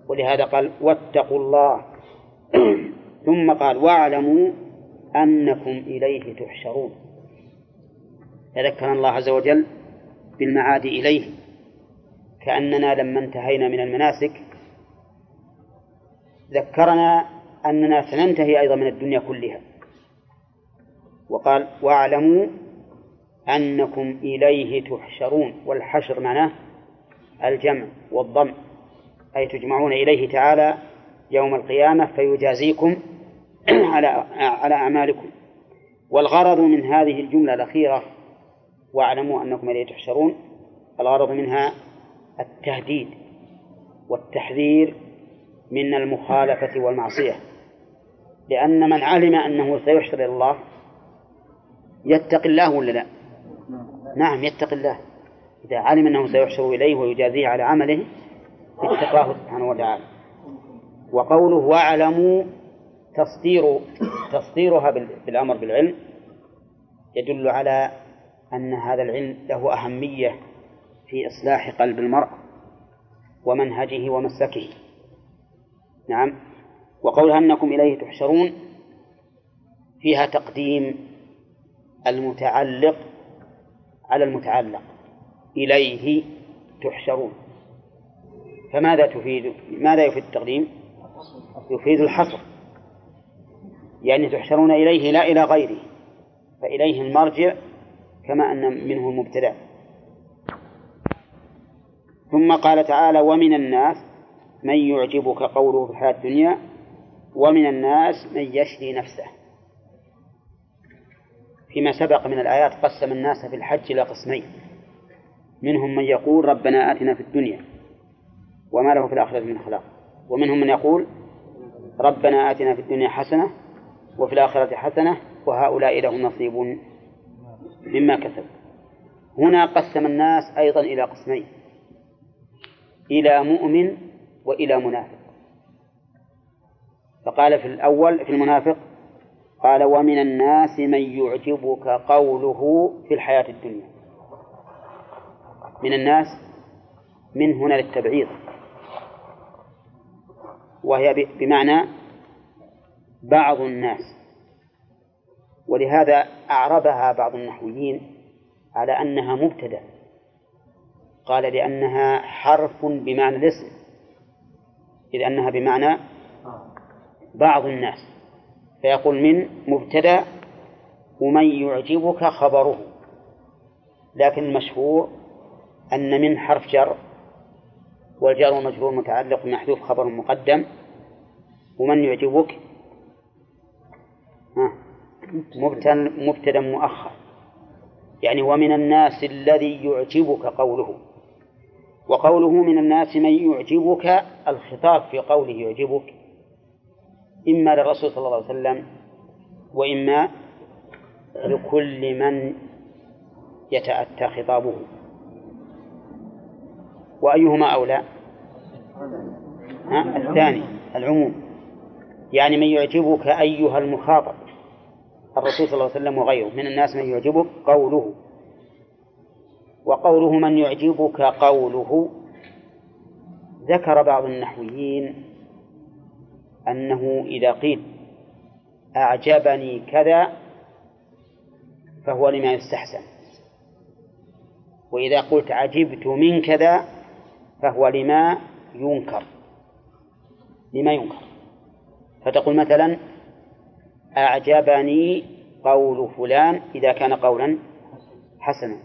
ولهذا قال واتقوا الله ثم قال واعلموا أنكم إليه تحشرون. تذكر الله عز وجل بالمعاد إليه كأننا لما انتهينا من المناسك ذكرنا أننا سننتهي أيضا من الدنيا كلها. وقال واعلموا أنكم إليه تحشرون. والحشر معناه الجمع والضم أي تجمعون إليه تعالى يوم القيامة فيجازيكم على على أعمالكم. والغرض من هذه الجملة الأخيرة واعلموا أنكم إليه تحشرون الغرض منها التهديد والتحذير من المخالفة والمعصية. لأن من علم أنه سيحشر إلى الله يتقي الله ولا لا؟ نعم يتقي الله. إذا علم أنه سيحشر إليه ويجازيه على عمله اتقاه سبحانه وتعالى. وقوله واعلموا تصدير تصديرها بالأمر بالعلم يدل على أن هذا العلم له أهمية في إصلاح قلب المرء ومنهجه ومسلكه. نعم. وقولها أنكم إليه تحشرون فيها تقديم المتعلق على المتعلق. إليه تحشرون. فماذا تفيد ماذا يفيد التقديم؟ يفيد الحصر. يعني تحشرون إليه لا إلى غيره فإليه المرجع كما أن منه المبتدأ. ثم قال تعالى ومن الناس من يعجبك قوله في الحياة الدنيا ومن الناس من يشري نفسه. فيما سبق من الآيات قسم الناس في الحج إلى قسمين. منهم من يقول ربنا آتنا في الدنيا وما له في الآخرة من خلاق. ومنهم من يقول ربنا آتنا في الدنيا حسنة وفي الآخرة حسنة وهؤلاء لهم نصيب مما كسب هنا قسم الناس أيضا إلى قسمين إلى مؤمن وإلى منافق. فقال في الأول في المنافق قال ومن الناس من يعجبك قوله في الحياة الدنيا. من الناس من هنا للتبعيض. وهي بمعنى بعض الناس. ولهذا أعربها بعض النحويين على أنها مبتدأ. قال لأنها حرف بمعنى الاسم إذ أنها بمعنى بعض الناس. فيقول من مبتدأ ومن يعجبك خبره لكن المشهور أن من حرف جر. والجار والمجرور متعلق بمحذوف خبر مقدم. ومن يعجبك؟ مبتدا مؤخر. يعني ومن الناس الذي يعجبك قوله. وقوله من الناس من يعجبك الخطاب في قوله يعجبك. إما للرسول صلى الله عليه وسلم وإما لكل من يتأتى خطابه. وأيهما أولى؟ ها؟ الثاني العموم. يعني من يعجبك أيها المخاطب الرسول صلى الله عليه وسلم وغيره من الناس من يعجبك قوله. وقوله من يعجبك قوله. ذكر بعض النحويين أنه إذا قيل أعجبني كذا فهو لما يستحسن. وإذا قلت عجبت من كذا فهو لما ينكر. لما ينكر. فتقول مثلا أعجبني قول فلان إذا كان قولا حسنا.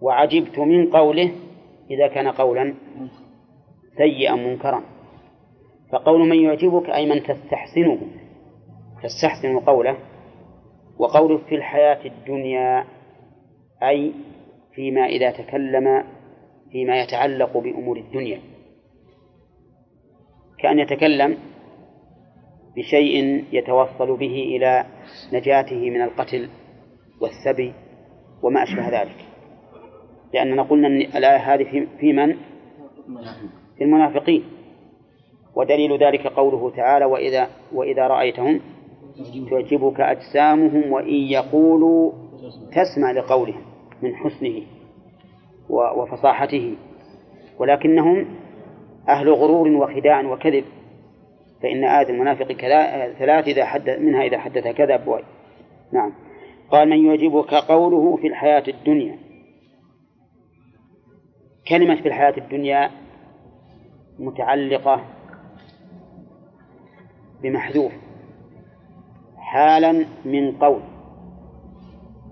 وعجبت من قوله إذا كان قولا سيئا منكرا. فقول من يعجبك أي من تستحسنه. تستحسن قوله. وقوله في الحياة الدنيا أي فيما إذا تكلم فيما يتعلق بأمور الدنيا. كأن يتكلم بشيء يتوصل به إلى نجاته من القتل والسبي وما أشبه ذلك. لأننا قلنا أن الآية هذه في من؟ في المنافقين. ودليل ذلك قوله تعالى وإذا وإذا رأيتهم تعجبك أجسامهم وإن يقولوا تسمع لقولهم من حسنه. وفصاحته ولكنهم أهل غرور وخداع وكذب فإن آية المنافق ثلاث إذا حدث منها إذا حدث كذب نعم. قال من يعجبك قوله في الحياة الدنيا؟ كلمة في الحياة الدنيا متعلقة بمحذوف حالا من قول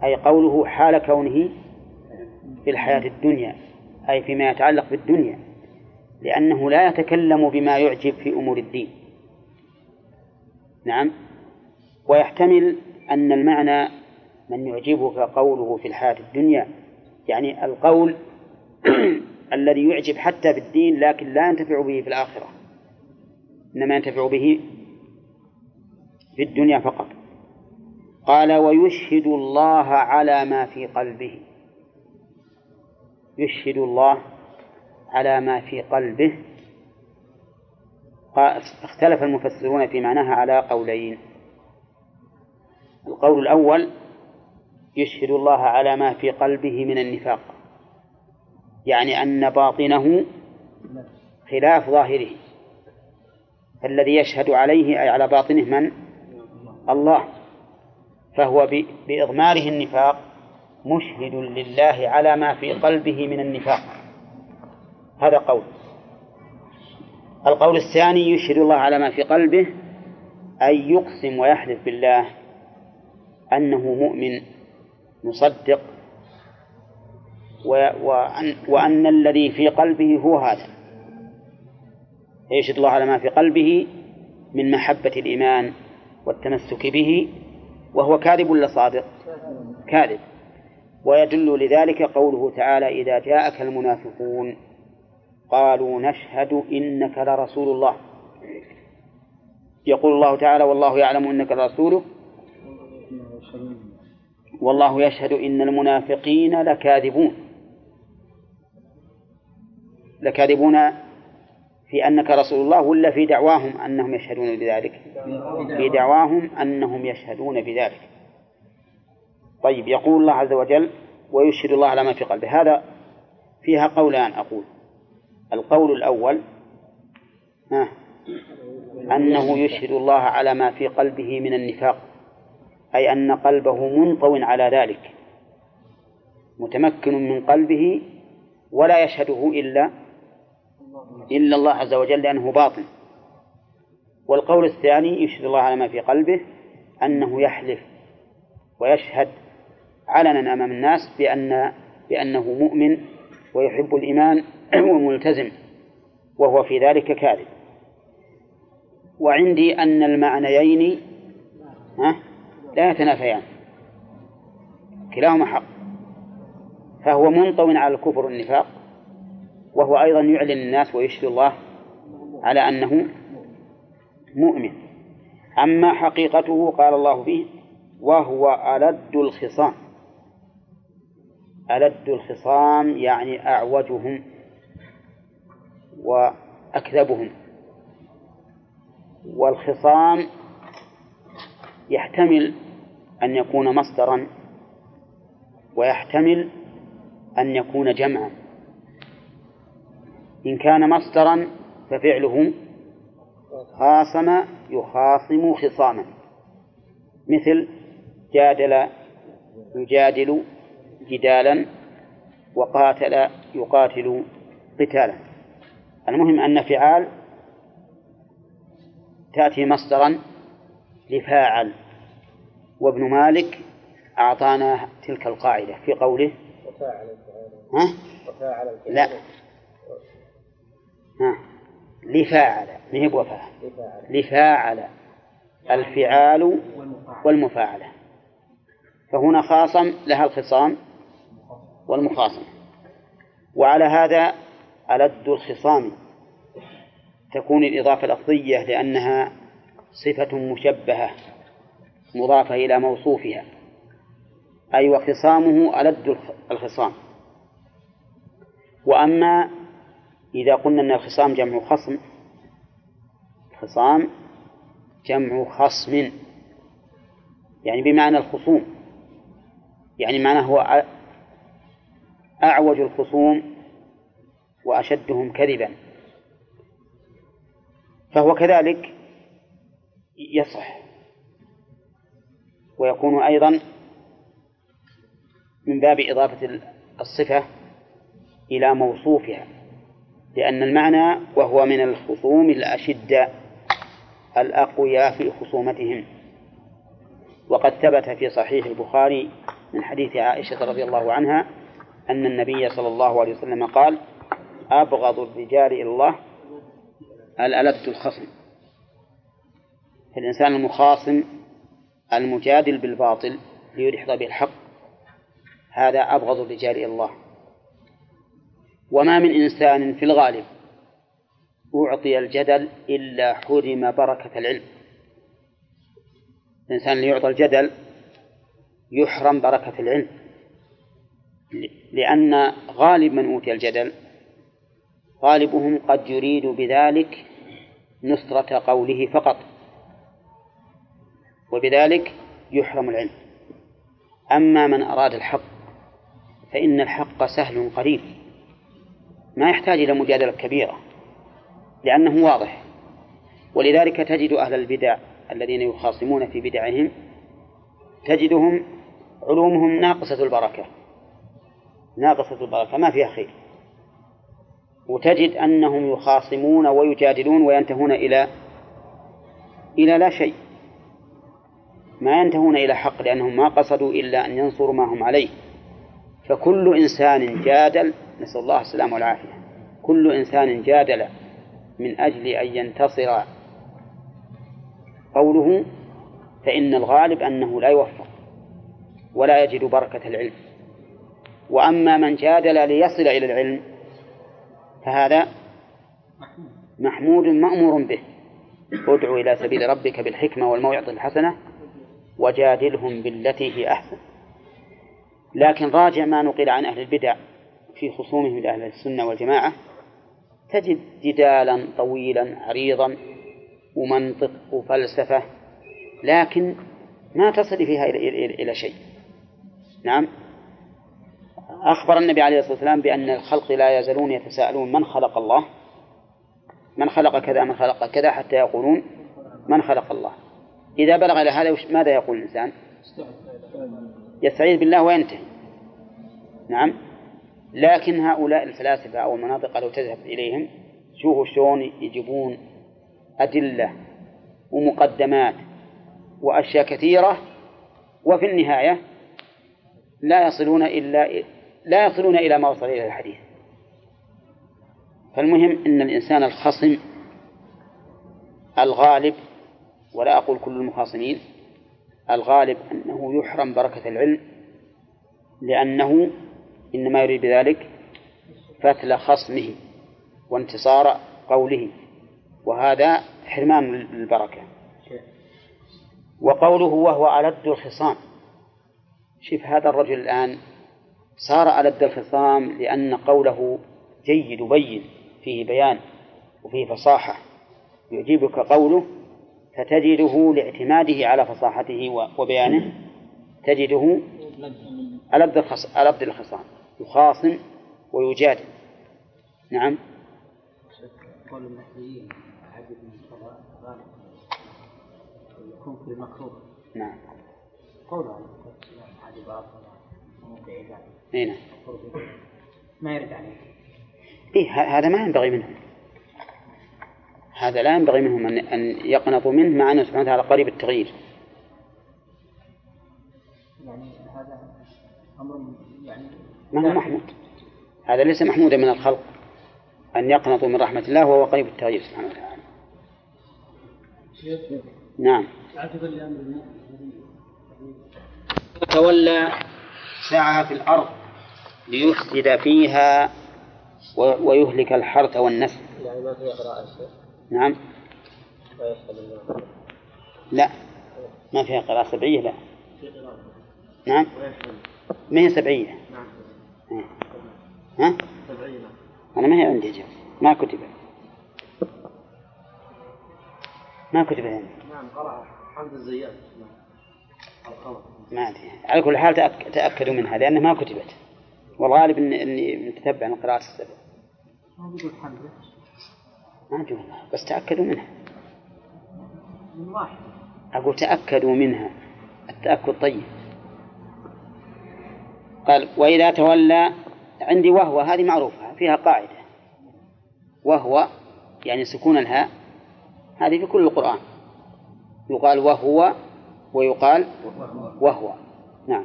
أي قوله حال كونه في الحياة الدنيا أي فيما يتعلق بالدنيا لأنه لا يتكلم بما يعجب في أمور الدين. نعم؟ ويحتمل أن المعنى من يعجبك قوله في الحياة الدنيا يعني القول الذي يعجب حتى في الدين لكن لا ينتفع به في الآخرة إنما ينتفع به في الدنيا فقط. قال ويشهد الله على ما في قلبه. يشهد الله على ما في قلبه. اختلف المفسرون في معناها على قولين. القول الأول يشهد الله على ما في قلبه من النفاق. يعني أن باطنه خلاف ظاهره. فالذي يشهد عليه أي على باطنه من؟ الله. فهو بإضماره النفاق. مشهد لله على ما في قلبه من النفاق. هذا قول. القول الثاني يشهد الله على ما في قلبه أي يقسم ويحلف بالله أنه مؤمن مصدق وأن, وأن الذي في قلبه هو هذا. يشهد الله على ما في قلبه من محبة الإيمان والتمسك به وهو كاذب ولا صادق؟ كاذب. ويدل لذلك قوله تعالى إذا جاءك المنافقون قالوا نشهد إنك لرسول الله. يقول الله تعالى والله يعلم إنك لرسوله. والله يشهد إن المنافقين لكاذبون. لكاذبون في أنك رسول الله ولا في دعواهم أنهم يشهدون بذلك؟ في دعواهم أنهم يشهدون بذلك. طيب يقول الله عز وجل ويشهد الله على ما في قلبه. هذا فيها قولان أقول. القول الأول آه أنه يشهد الله على ما في قلبه من النفاق أي أن قلبه منطو على ذلك متمكن من قلبه ولا يشهده إلا إلا الله عز وجل لأنه باطن. والقول الثاني يشهد الله على ما في قلبه أنه يحلف ويشهد علنا أمام الناس بأن بأنه مؤمن ويحب الإيمان وملتزم وهو في ذلك كاذب. وعندي أن المعنيين لا يتنافيان. كلاهما حق. فهو منطو على الكفر والنفاق وهو أيضا يعلن الناس ويشهد الله على أنه مؤمن. أما حقيقته قال الله فيه وهو ألد الخصام. ألد الخصام يعني أعوجهم وأكذبهم. والخصام يحتمل أن يكون مصدرا ويحتمل أن يكون جمعا. إن كان مصدرا ففعله خاصم يخاصم خصاما. مثل جادل يجادل جدالا وقاتل يقاتل قتالا. المهم أن فعال تأتي مصدرا لفاعل وابن مالك أعطانا تلك القاعدة في قوله ها؟ لا. ها. لفاعل. مهب وفاء لفاعل. الفعال والمفاعلة فهنا خاصم لها الخصام والمخاصم وعلى هذا ألد الخصام تكون الإضافة لفظية لأنها صفة مشبهة مضافة إلى موصوفها. أي وخصامه ألد الخصام. وأما إذا قلنا أن الخصام جمع خصم خصام جمع خصم يعني بمعنى الخصوم يعني معناه هو أعوج الخصوم وأشدهم كذبا. فهو كذلك يصح. ويكون أيضا من باب إضافة الصفة إلى موصوفها لأن المعنى وهو من الخصوم الأشداء الأقوياء في خصومتهم. وقد ثبت في صحيح البخاري من حديث عائشة رضي الله عنها أن النبي صلى الله عليه وسلم قال أبغض الرجال إلى الله الألد الخصم؟ الإنسان المخاصم المجادل بالباطل ليدحض بالحق هذا أبغض الرجال إلى الله. وما من إنسان في الغالب أعطي الجدل إلا حرم بركة العلم. الإنسان اللي يعطى الجدل يحرم بركة العلم. لأن غالب من أوتي الجدل غالبهم قد يريد بذلك نصرة قوله فقط وبذلك يحرم العلم. أما من أراد الحق فإن الحق سهل قريب. ما يحتاج إلى مجادلة كبيرة لأنه واضح. ولذلك تجد أهل البدع الذين يخاصمون في بدعهم تجدهم علومهم ناقصة البركة. ناقصة البركة ما فيها خير. وتجد أنهم يخاصمون ويجادلون وينتهون إلى إلى لا شيء. ما ينتهون إلى حق لأنهم ما قصدوا إلا أن ينصروا ما هم عليه. فكل إنسان جادل نسأل الله السلامة والعافية. كل إنسان جادل من أجل أن ينتصر قوله فإن الغالب أنه لا يوفق ولا يجد بركة العلم. وأما من جادل ليصل إلى العلم فهذا محمود مأمور به. ادع إلى سبيل ربك بالحكمة والموعظة الحسنة وجادلهم بالتي هي أحسن. لكن راجع ما نقل عن أهل البدع في خصومهم لأهل السنة والجماعة تجد جدالا طويلا عريضا ومنطق وفلسفة لكن ما تصل فيها إلى شيء. نعم؟ أخبر النبي عليه الصلاة والسلام بأن الخلق لا يزالون يتساءلون من خلق الله؟ من خلق كذا من خلق كذا حتى يقولون من خلق الله. إذا بلغ إلى هذا ماذا يقول الإنسان؟ يستعيذ بالله وينتهي. نعم. لكن هؤلاء الفلاسفة أو المناطق لو تذهب إليهم شوفوا شلون يجيبون أدلة ومقدمات وأشياء كثيرة وفي النهاية لا يصلون إلا لا يصلون إلى ما وصل إليه الحديث. فالمهم أن الإنسان الخصم الغالب ولا أقول كل المخاصمين الغالب أنه يحرم بركة العلم لأنه إنما يريد بذلك فتل خصمه وانتصار قوله وهذا حرمان للبركة. وقوله وهو ألد الخصام. شوف هذا الرجل الآن صار ألد الخصام لأن قوله جيد بين فيه بيان وفيه فصاحة. يعجبك قوله فتجده لاعتماده على فصاحته وبيانه. تجده ألد الخصام يخاصم ويجادل نعم قول النحويين عدد من يكون في المكروه نعم. قوله إي نعم. ما يرد عليه. إيه هذا ما ينبغي منهم. هذا لا ينبغي منهم أن أن يقنطوا منه مع أنه سبحانه وتعالى قريب التغيير. يعني هذا أمر يعني ما هو محمود. هذا ليس محمودا من الخلق أن يقنطوا من رحمة الله وهو قريب التغيير سبحانه وتعالى. نعم. تولى سعى في الأرض ليفسد فيها ويهلك الحرث والنسل. يعني ما فيها قراءة نعم. لا. ما فيها قراءة سبعية لا. نعم. ما هي سبعية؟ إيه. ها؟ أنا ما هي عندي جاء. ما كتبت ما كتبت عندي نعم قرأ. حمد الزيات ما أدري. على كل حال تأك- تأكدوا منها لأنها ما كتبت. والغالب إني, إني متتبع من قراءة السبع ما أدري والله بس تأكدوا منها. من واحد أقول تأكدوا منها. التأكد طيب. قال وإذا تولى عندي وهو هذه معروفة فيها قاعدة. وهو يعني سكون الهاء هذه في كل القرآن. يقال وهو ويقال وهو. نعم.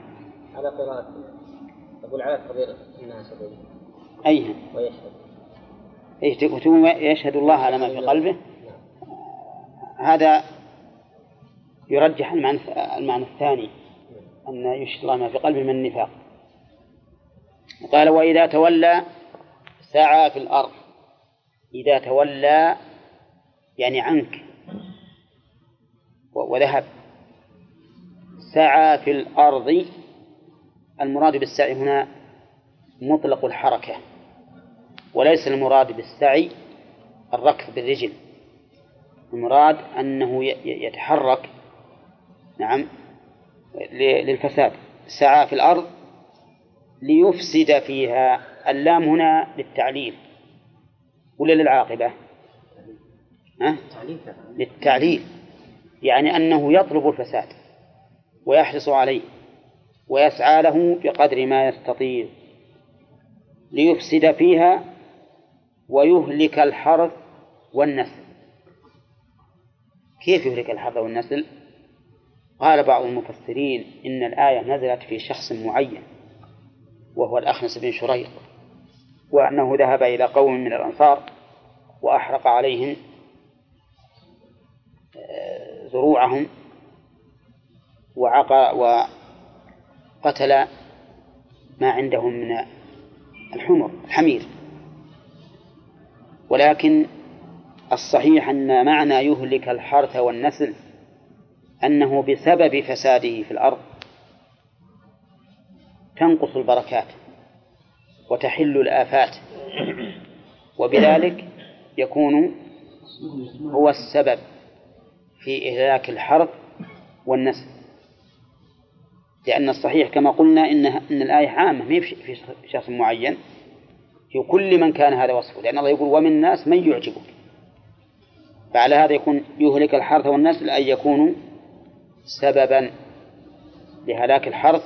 على قراءة أقول على تقدير إنها سبعية أيها ويشهد. إيه، يشهد الله على ما في قلبه؟ هذا يرجح المعنى المعنى الثاني أن يشهد الله ما في قلبه من النفاق. قال وإذا تولى سعى في الأرض. إذا تولى يعني عنك. وذهب. سعى في الأرض المراد بالسعي هنا مطلق الحركة وليس المراد بالسعي الركض بالرجل المراد أنه يتحرك نعم للفساد سعى في الأرض ليفسد فيها اللام هنا للتعليل ولا للعاقبة؟ ها؟ للتعليل يعني أنه يطلب الفساد. ويحرص عليه ويسعى له بقدر ما يستطيع ليفسد فيها ويهلك الحرث والنسل. كيف يهلك الحرث والنسل؟ قال بعض المفسرين إن الآية نزلت في شخص معين وهو الأخنس بن شريق وأنه ذهب إلى قوم من الأنصار وأحرق عليهم آه، زروعهم وعقى وقتل ما عندهم من الحمر الحمير. ولكن الصحيح أن معنى يهلك الحرث والنسل أنه بسبب فساده في الأرض تنقص البركات وتحل الآفات وبذلك يكون هو السبب في إهلاك الحرث والنسل. لأن الصحيح كما قلنا إن إن الآية عامة ما في شخص معين في كل من كان هذا وصفه لأن الله يقول ومن الناس من يعجبك فعلى هذا يكون يهلك الحرث والنسل أن يكون سببا لهلاك الحرث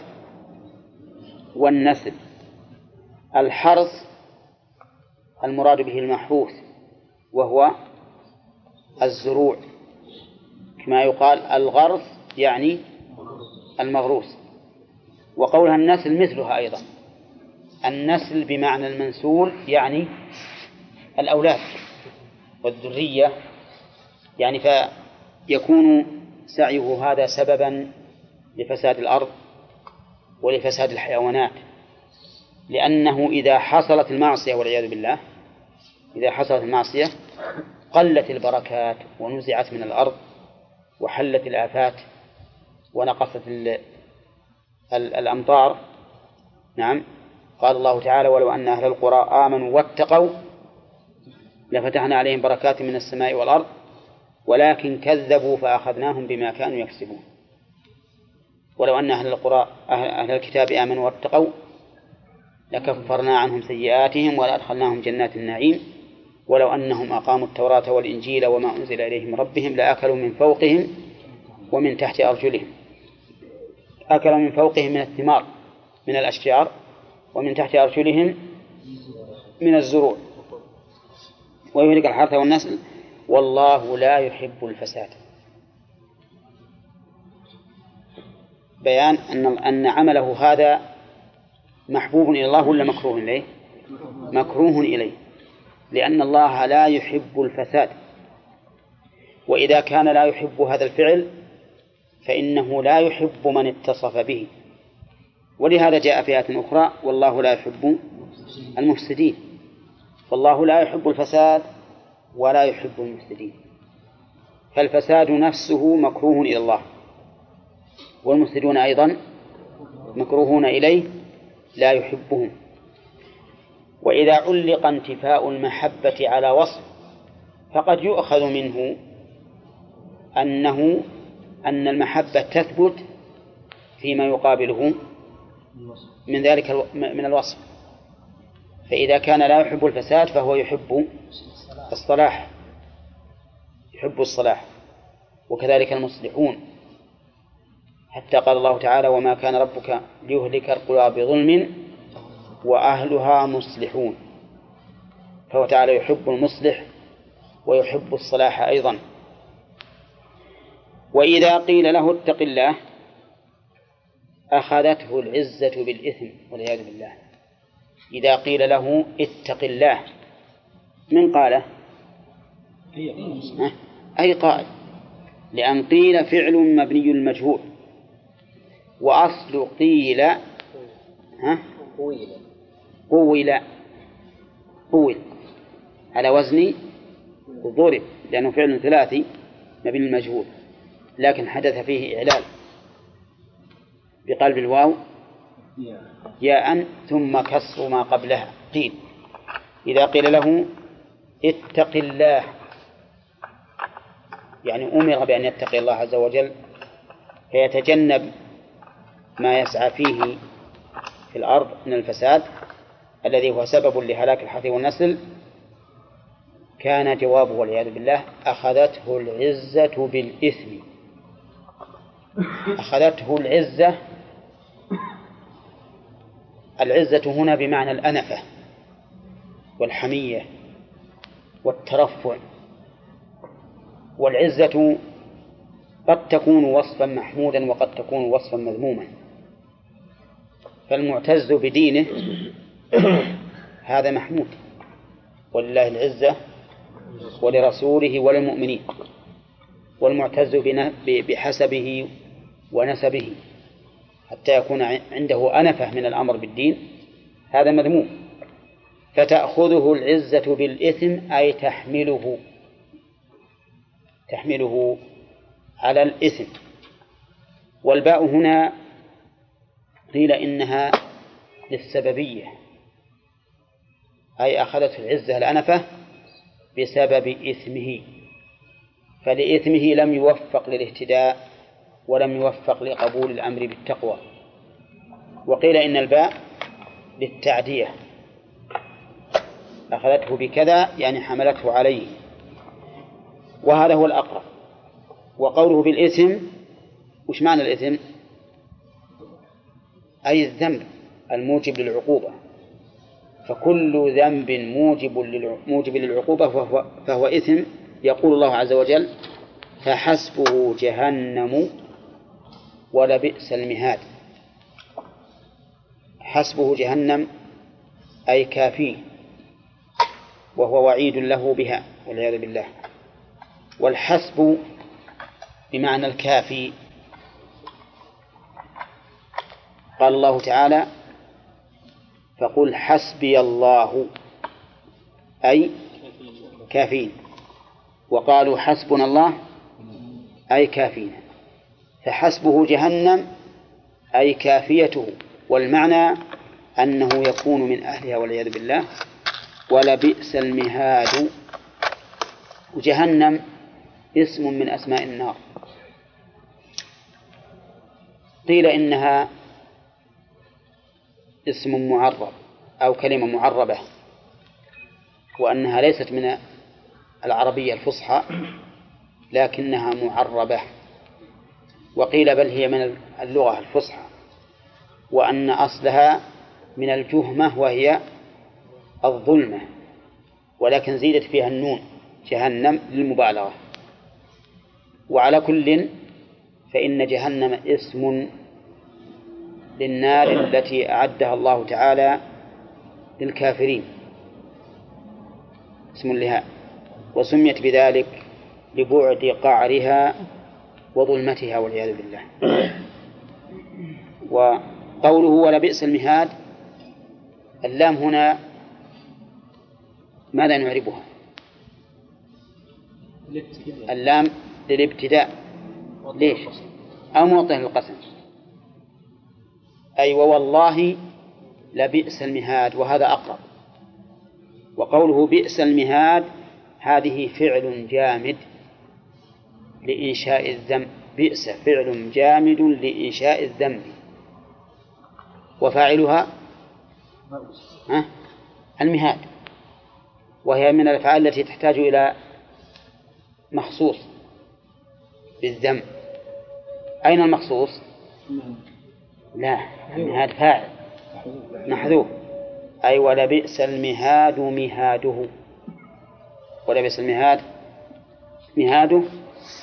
والنسل. الحرث المراد به المحروث وهو الزروع كما يقال الغرس يعني المغروس. وقولها النسل مثلها أيضا. النسل بمعنى المنسول يعني الأولاد والذرية. يعني فيكون سعيه هذا سببا لفساد الأرض ولفساد الحيوانات. لأنه إذا حصلت المعصية والعياذ بالله إذا حصلت المعصية قلت البركات ونزعت من الأرض وحلت الآفات ونقصت الأمطار. نعم. قال الله تعالى ولو أن أهل القرى آمنوا واتقوا لفتحنا عليهم بركات من السماء والأرض ولكن كذبوا فأخذناهم بما كانوا يكسبون. ولو أن أهل القرى أهل الكتاب آمنوا واتقوا لكفرنا عنهم سيئاتهم ولأدخلناهم جنات النعيم. ولو أنهم أقاموا التوراة والإنجيل وما أنزل إليهم ربهم لأكلوا من فوقهم ومن تحت أرجلهم. أكلوا من فوقهم من الثمار من الأشجار ومن تحت أرجلهم من الزروع. ويهلك الحرث والنسل. والله لا يحب الفساد. بيان أن أن عمله هذا محبوب إلى الله ولا مكروه إليه؟ مكروه إليه. لأن الله لا يحب الفساد. وإذا كان لا يحب هذا الفعل فإنه لا يحب من اتصف به. ولهذا جاء في آية أخرى والله لا يحب المفسدين. فالله لا يحب الفساد ولا يحب المفسدين. فالفساد نفسه مكروه إلى الله. والمفسدون أيضا مكروهون إليه لا يحبهم. وإذا علق انتفاء المحبة على وصف فقد يؤخذ منه أنه أن المحبة تثبت فيما يقابله من ذلك من الوصف. فإذا كان لا يحب الفساد فهو يحب الصلاح يحب الصلاح وكذلك المصلحون. حتى قال الله تعالى وما كان ربك ليهلك القرى بظلم وأهلها مصلحون. فهو تعالى يحب المصلح ويحب الصلاح أيضا. وإذا قيل له اتق الله أخذته العزة بالإثم والعياذ بالله. إذا قيل له اتق الله من قاله؟ أي قائل. لأن قيل فعل مبني المجهول. وأصل قيل ها؟ قول قول على وزن ضرب لأنه فعل ثلاثي مبني المجهول. لكن حدث فيه إعلال بقلب الواو ياء ثم كسر ما قبلها قيل. إذا قيل له اتق الله يعني أمر بأن يتقي الله عز وجل فيتجنب ما يسعى فيه في الأرض من الفساد الذي هو سبب لهلاك الحرث والنسل. كان جوابه والعياذ بالله أخذته العزة بالإثم. أخذته العزة. العزة هنا بمعنى الأنفة والحمية والترفع. والعزة قد تكون وصفا محمودا وقد تكون وصفا مذموما. فالمعتز بدينه هذا محمود. ولله العزة ولرسوله وللمؤمنين. والمعتز بحسبه ونسبه حتى يكون عنده أنفة من الأمر بالدين هذا مذموم. فتأخذه العزة بالإثم أي تحمله تحمله على الإثم. والباء هنا قيل إنها للسببية أي أخذته العزة الأنفة بسبب إثمه. فلإثمه لم يوفق للاهتداء. ولم يوفق لقبول الأمر بالتقوى. وقيل إن الباء للتعدية. أخذته بكذا يعني حملته عليه. وهذا هو الأقرب. وقوله بالإثم وش معنى الإثم؟ أي الذنب الموجب للعقوبة. فكل ذنب موجب موجب للعقوبة فهو, فهو إثم يقول الله عز وجل فحسبه جهنم ولبئس المهاد. حسبه جهنم أي كافيه وهو وعيد له بها والعياذ بالله. والحسب بمعنى الكافي. قال الله تعالى فقل حسبي الله أي كافين وقالوا حسبنا الله أي كافينا فحسبه جهنم أي كافيته. والمعنى أنه يكون من أهلها والعياذ بالله. ولبئس المهاد. وجهنم اسم من أسماء النار. قيل إنها اسم معرب أو كلمة معربة وأنها ليست من العربية الفصحى لكنها معربة. وقيل بل هي من اللغة الفصحى وأن أصلها من الجهمة وهي الظلمة ولكن زيدت فيها النون جهنم للمبالغة. وعلى كل فإن جهنم اسم للنار التي أعدها الله تعالى للكافرين. اسم لها. وسميت بذلك لبعد قعرها وظلمتها والعياذ بالله. وقوله ولبئس المهاد اللام هنا ماذا نعربها؟ اللام للابتداء. ليش؟ أو موطن القسم. أي ووالله لبئس المهاد وهذا أقرب. وقوله بئس المهاد هذه فعل جامد. لإنشاء الذنب. بئس فعل جامد لإنشاء الذنب. وفاعلها؟ ها؟ المهاد. وهي من الأفعال التي تحتاج إلى مخصوص بالذنب. أين المخصوص؟ لا المهاد فاعل. محذوف. أي ولبئس المهاد مهاده. ولبئس المهاد مهاده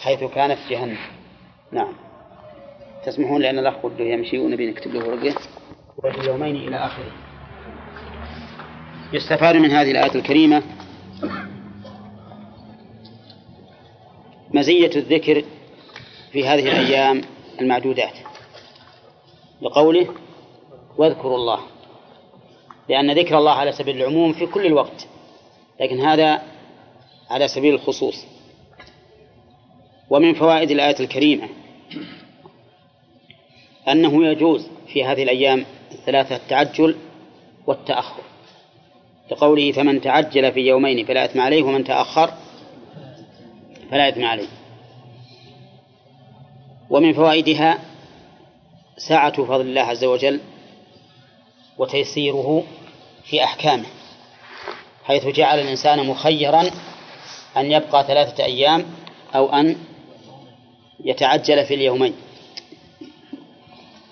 حيث كانت جهنم. نعم. تسمحون لأن الأخ بده يمشي ونبي نكتب له ورقة؟ وفي اليومين إلى آخره. يستفاد من هذه الآية الكريمة مزية الذكر في هذه الأيام المعدودات. لقوله واذكروا الله. لأن ذكر الله على سبيل العموم في كل الوقت. لكن هذا على سبيل الخصوص. ومن فوائد الآية الكريمة أنه يجوز في هذه الأيام الثلاثة التعجل والتأخر لقوله فمن تعجل في يومين فلا إثم عليه ومن تأخر فلا إثم عليه. ومن فوائدها سعة فضل الله عز وجل وتيسيره في أحكامه حيث جعل الإنسان مخيرا أن يبقى ثلاثة أيام أو أن يتعجل في اليومين.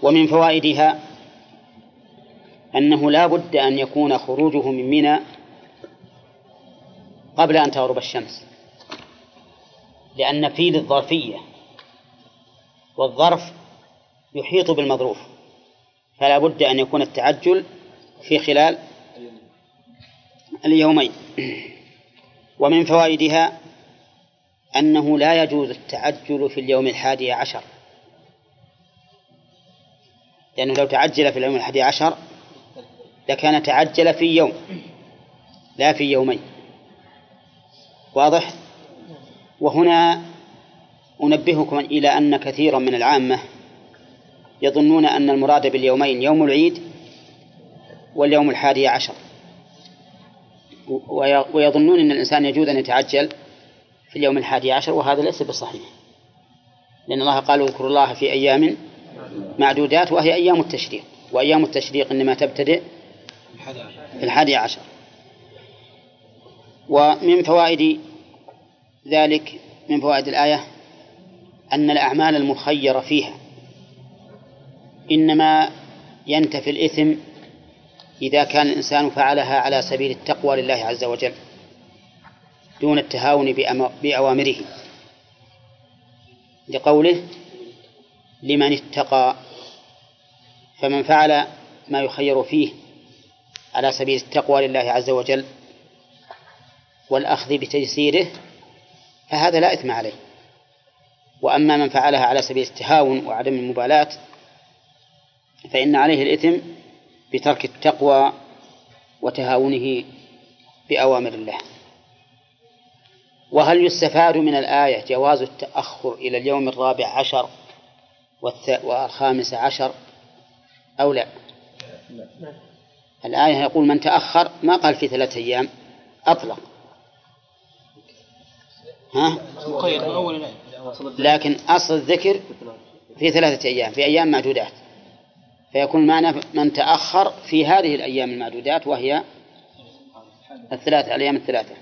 ومن فوائدها أنه لا بد أن يكون خروجه من منى قبل أن تغرب الشمس. لأن في للظرفية والظرف يحيط بالمظروف فلا بد أن يكون التعجل في خلال اليومين. ومن فوائدها أنه لا يجوز التعجل في اليوم الحادي عشر. لأنه لو تعجل في اليوم الحادي عشر لكان تعجل في يوم لا في يومين. واضح؟ وهنا أنبهكم إلى أن كثيرا من العامة يظنون أن المراد باليومين يوم العيد واليوم الحادي عشر. ويظنون أن الإنسان يجوز أن يتعجل في اليوم الحادي عشر وهذا ليس بصحيح. لأن الله قال اذكروا الله في أيام معدودات وهي أيام التشريق. وأيام التشريق إنما تبتدئ في الحادي عشر. ومن فوائد ذلك من فوائد الآية أن الأعمال المخيرة فيها إنما ينتفي الإثم إذا كان الإنسان فعلها على سبيل التقوى لله عز وجل. دون التهاون بأوامره. لقوله لمن اتقى فمن فعل ما يخير فيه على سبيل التقوى لله عز وجل والأخذ بتيسيره فهذا لا إثم عليه. وأما من فعلها على سبيل التهاون وعدم المبالاة فإن عليه الإثم بترك التقوى وتهاونه بأوامر الله. وهل يستفاد من الآية جواز التأخر إلى اليوم الرابع عشر والخامس عشر أو لا؟ الآية يقول من تأخر ما قال في ثلاثة أيام أطلق. ها؟ لكن أصل الذكر في ثلاثة أيام في أيام معدودات. فيكون معنى من تأخر في هذه الأيام المعدودات وهي الثلاثة الأيام الثلاثة.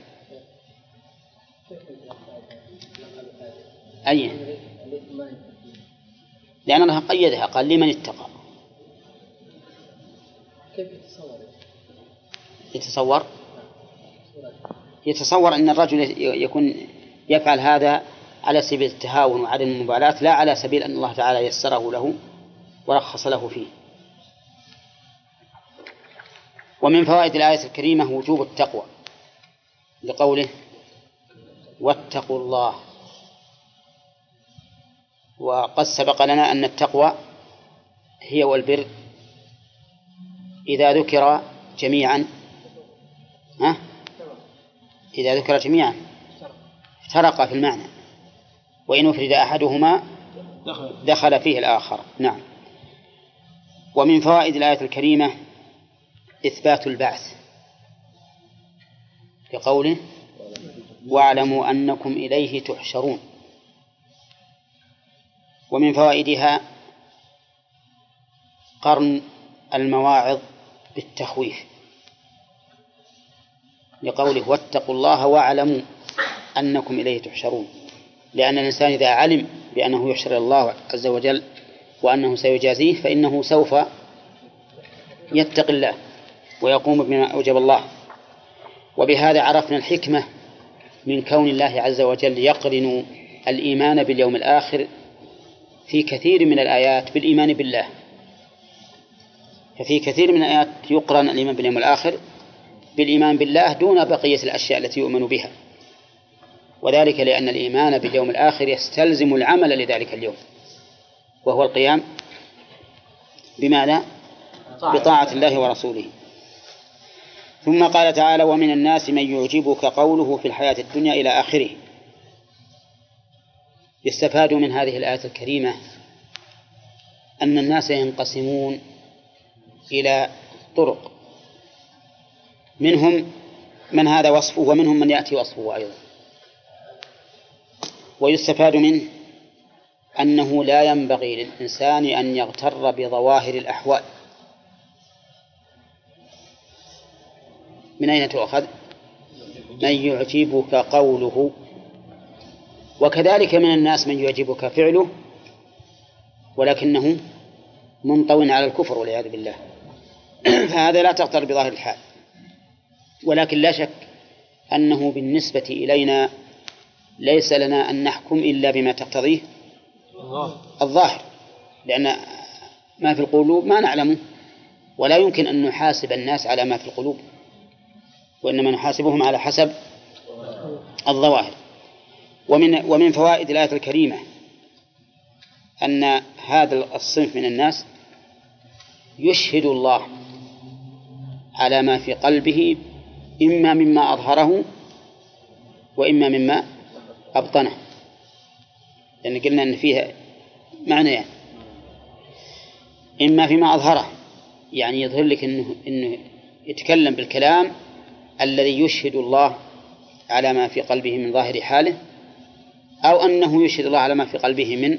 أي. لأن الله قيدها قال لمن اتقى. كيف يتصور؟ يتصور؟ يتصور أن الرجل يكون يفعل هذا على سبيل التهاون وعدم المبالاة لا على سبيل أن الله تعالى يسره له ورخص له فيه. ومن فوائد الآية الكريمة وجوب التقوى لقوله واتقوا الله وقد سبق لنا أن التقوى هي والبر إذا ذكر جميعا. ها؟ إذا ذكر جميعا. افترق في المعنى. وإن أفرد أحدهما دخل فيه الآخر. نعم. ومن فوائد الآية الكريمة إثبات البعث. كقوله واعلموا أنكم إليه تحشرون. ومن فوائدها قرن المواعظ بالتخويف لقوله واتقوا الله واعلموا أنكم إليه تحشرون. لأن الإنسان إذا علم بأنه يحشر الله عز وجل وأنه سيجازيه فإنه سوف يتقي الله ويقوم بما أوجب الله. وبهذا عرفنا الحكمة من كون الله عز وجل يقرن الإيمان باليوم الآخر في كثير من الآيات بالإيمان بالله. ففي كثير من الآيات يقرن الإيمان باليوم الآخر بالإيمان بالله دون بقية الأشياء التي يؤمن بها. وذلك لأن الإيمان باليوم الآخر يستلزم العمل لذلك اليوم. وهو القيام بماذا؟ بطاعة الله ورسوله. ثم قال تعالى ومن الناس من يعجبك قوله في الحياة الدنيا إلى آخره. يستفاد من هذه الآية الكريمة أن الناس ينقسمون إلى طرق. منهم من هذا وصفه ومنهم من يأتي وصفه أيضا. ويستفاد منه أنه لا ينبغي للإنسان أن يغتر بظواهر الأحوال. من أين تؤخذ؟ من يعجبك قوله وكذلك من الناس من يعجبك فعله ولكنه منطو على الكفر والعياذ بالله. فهذا لا تغتر بظاهر الحال. ولكن لا شك أنه بالنسبة إلينا ليس لنا أن نحكم إلا بما تقتضيه الظاهر. لأن ما في القلوب ما نعلمه. ولا يمكن أن نحاسب الناس على ما في القلوب. وإنما نحاسبهم على حسب الظواهر. ومن ومن فوائد الآية الكريمة أن هذا الصنف من الناس يشهد الله على ما في قلبه إما مما أظهره وإما مما أبطنه. لأن قلنا أن فيها معنى يعني. إما فيما أظهره يعني يظهر لك أنه, إنه يتكلم بالكلام الذي يشهد الله على ما في قلبه من ظاهر حاله أو أنه يشهد الله على ما في قلبه من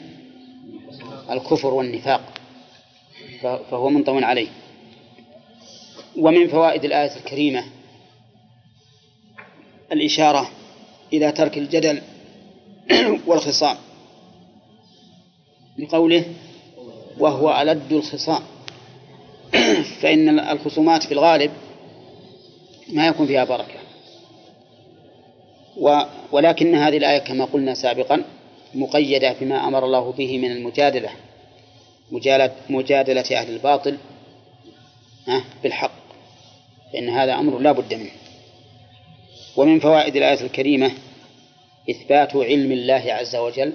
الكفر والنفاق. فهو منطو عليه. ومن فوائد الآية الكريمة الإشارة إلى ترك الجدل والخصام. لقوله وهو ألد الخصام. فإن الخصومات في الغالب ما يكون فيها بركة. ولكن هذه الآية كما قلنا سابقا مقيدة بما أمر الله به من المجادلة مجادلة, مجادلة أهل الباطل بالحق فإن هذا أمر لا بد منه. ومن فوائد الآية الكريمة إثبات علم الله عز وجل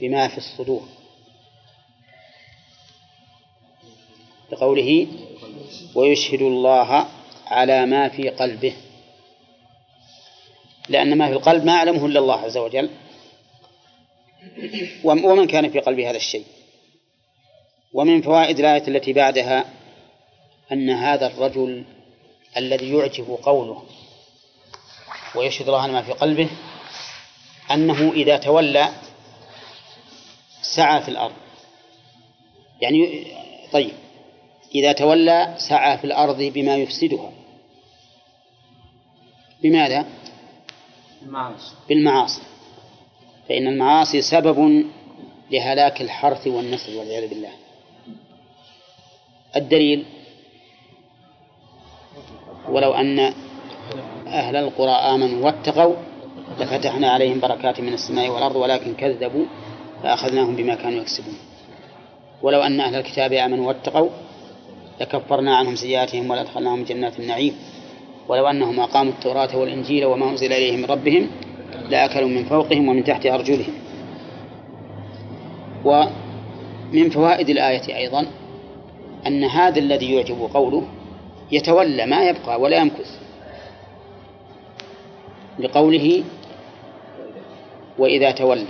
بما في الصدور. بقوله ويشهد الله على ما في قلبه لأن ما في القلب ما يعلمه إلا الله عز وجل. ومن كان في قلبه هذا الشيء؟ ومن فوائد الآية التي بعدها أن هذا الرجل الذي يعجب قوله ويشهد الله ما في قلبه أنه إذا تولى سعى في الأرض. يعني طيب إذا تولى سعى في الأرض بما يفسدها. بماذا؟ المعاصي. بالمعاصي. فإن المعاصي سبب لهلاك الحرث والنسل والعياذ بالله. الدليل ولو أن أهل القرى آمنوا واتقوا لفتحنا عليهم بركات من السماء والأرض ولكن كذبوا فأخذناهم بما كانوا يكسبون. ولو أن أهل الكتاب آمنوا واتقوا لكفرنا عنهم سيئاتهم ولأدخلناهم جنات النعيم. ولو أنهم أقاموا التوراة والإنجيل وما أنزل إليهم من ربهم لأكلوا من فوقهم ومن تحت أرجلهم. ومن فوائد الآية أيضا أن هذا الذي يعجب قوله يتولى ما يبقى ولا يمكث. لقوله وإذا تولى.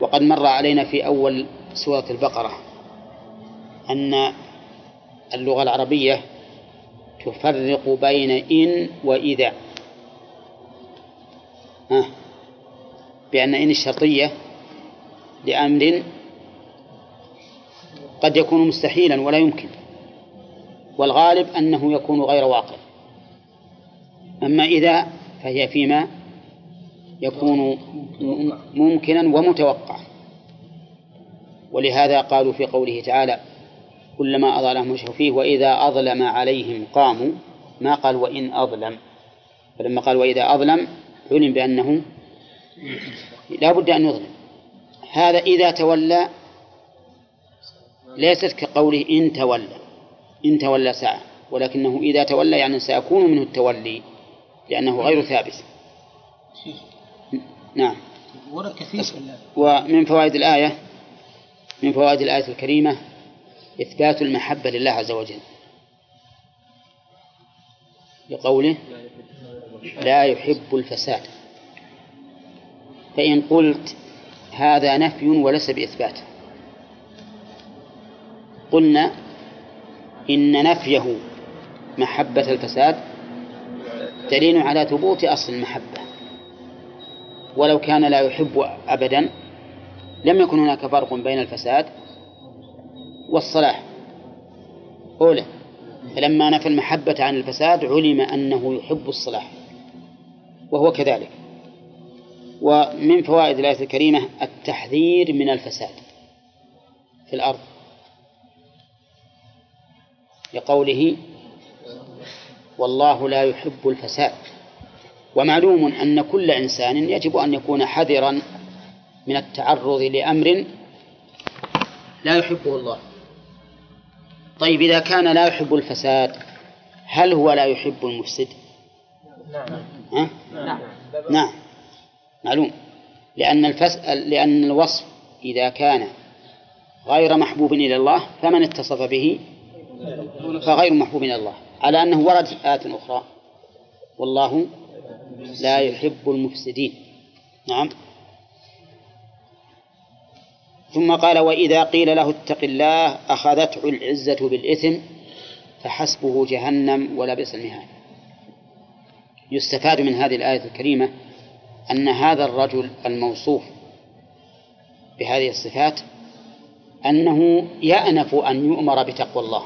وقد مر علينا في أول سورة البقرة أن اللغة العربية تفرق بين إن وإذا. ها. بأن إن الشرطية لأمر قد يكون مستحيلا ولا يمكن والغالب أنه يكون غير واقع. أما إذا فهي فيما يكون ممكنا ومتوقعا ولهذا قالوا في قوله تعالى كلما أظلم مشوا فيه وإذا أظلم عليهم قاموا. ما قال وإن أظلم؟ فلما قال وإذا أظلم علم بأنه لا بد أن يظلم. هذا إذا تولى ليست كقوله إن تولى. إن تولى ساعة. ولكنه إذا تولى يعني سيكون منه التولي لأنه غير ثابت. نعم. ورد كثير. ومن فوائد الآية من فوائد الآية الكريمة إثبات المحبة لله عز وجل. لقوله لا يحب الفساد. فإن قلت هذا نفي وليس بإثبات. قلنا إن نفيه محبة الفساد دليل على ثبوت أصل المحبة. ولو كان لا يحب أبدا لم يكن هناك فرق بين الفساد والصلاح. أولى. فلما نفى المحبة عن الفساد علم أنه يحب الصلاح. وهو كذلك. ومن فوائد الآية الكريمة التحذير من الفساد في الأرض. لقوله والله لا يحب الفساد. ومعلوم أن كل إنسان يجب أن يكون حذرا من التعرض لأمر لا يحبه الله. طيب إذا كان لا يحب الفساد هل هو لا يحب المفسد؟ نعم ها؟ نعم. نعم معلوم. لأن الفس... لأن الوصف إذا كان غير محبوب إلى الله فمن اتصف به؟ فغير محبوب إلى الله. على أنه ورد في آيات أخرى. والله لا يحب المفسدين. نعم. ثم قال وإذا قيل له اتق الله أخذته العزة بالإثم فحسبه جهنم ولبئس المهاد. يستفاد من هذه الآية الكريمة أن هذا الرجل الموصوف بهذه الصفات أنه يأنف أن يؤمر بتقوى الله.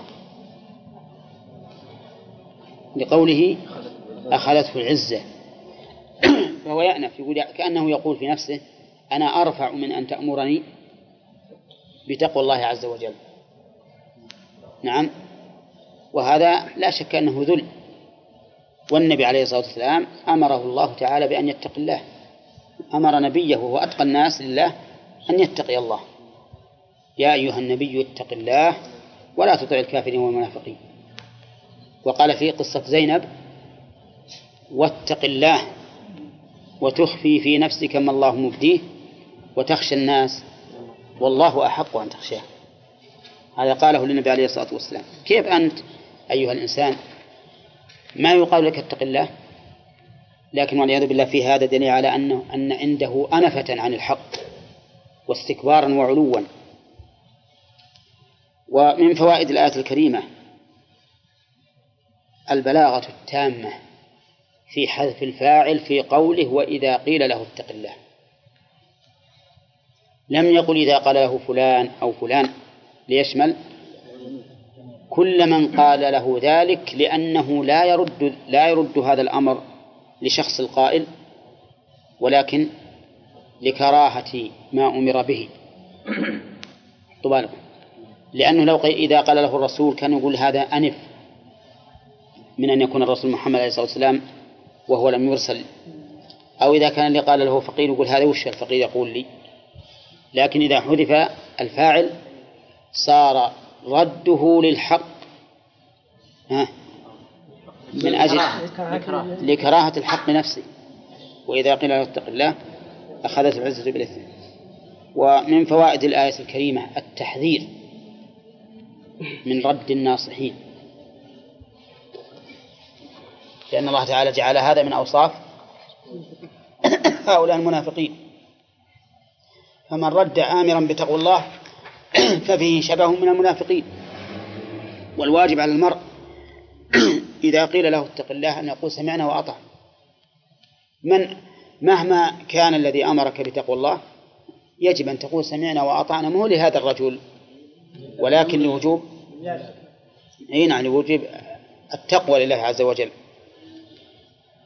لقوله أخذته العزة. فهو يأنف يقول كأنه يقول في نفسه أنا أرفع من أن تأمرني بتقوى الله عز وجل. نعم. وهذا لا شك أنه ذل. والنبي عليه الصلاة والسلام أمره الله تعالى بأن يتقي الله. أمر نبيه وهو أتقى الناس لله أن يتقي الله. يا أيها النبي اتق الله ولا تطع الكافرين والمنافقين. وقال في قصة زينب واتق الله وتخفي في نفسك ما الله مبديه وتخشى الناس والله أحق أن تخشاه. هذا قاله للنبي عليه الصلاة والسلام. كيف أنت أيها الإنسان؟ ما يقال لك اتق الله لكن والعياذ بالله في هذا دليل على أنه أن عنده أنفة عن الحق واستكبارا وعلوا. ومن فوائد الآية الكريمة البلاغة التامة في حذف الفاعل في قوله وإذا قيل له اتق الله. لم يقل إذا قال له فلان أو فلان ليشمل كل من قال له ذلك لأنه لا يرد لا يرد هذا الأمر لشخص القائل ولكن لكراهة ما أمر به. طبعا لأنه لو إذا قال له الرسول كان يقول هذا أنف من أن يكون الرسول محمد عليه الصلاة والسلام وهو لم يرسل. أو إذا كان اللي قال له فقير يقول هذا وش الفقير يقول لي؟ لكن إذا حذف الفاعل صار رده للحق. ها؟ من أجل لكراهة. الحق نفسه وإذا قيل له اتق الله أخذت العزة بالإثم. ومن فوائد الآية الكريمة التحذير من رد الناصحين. لأن الله تعالى جعل هذا من أوصاف هؤلاء المنافقين. فمن رد آمرا بتقوى الله ففيه شبه من المنافقين. والواجب على المرء إذا قيل له اتق الله أن يقول سمعنا وأطعنا. من مهما كان الذي أمرك بتقوى الله يجب أن تقول سمعنا وأطعنا. مو لهذا الرجل؟ ولكن لوجوب أي نعم لوجوب التقوى لله عز وجل.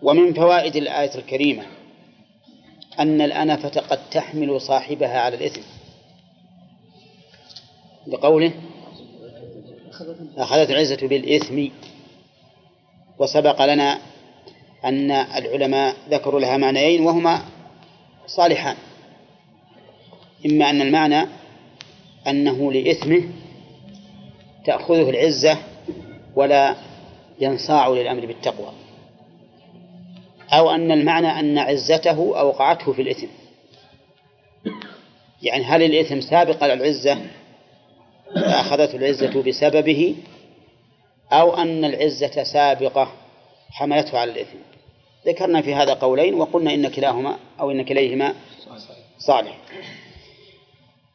ومن فوائد الآية الكريمة أن الأنفة قد تحمل صاحبها على الإثم. بقوله أخذت العزة بالإثم وسبق لنا أن العلماء ذكروا لها معنيين وهما صالحان. إما أن المعنى أنه لإثمه تأخذه العزة ولا ينصاع للأمر بالتقوى. أو أن المعنى أن عزته أوقعته في الإثم. يعني هل الإثم سابق على العزة؟ فأخذته العزة بسببه؟ أو أن العزة سابقة حملته على الإثم؟ ذكرنا في هذا قولين وقلنا إن كلاهما أو إن كليهما صالح.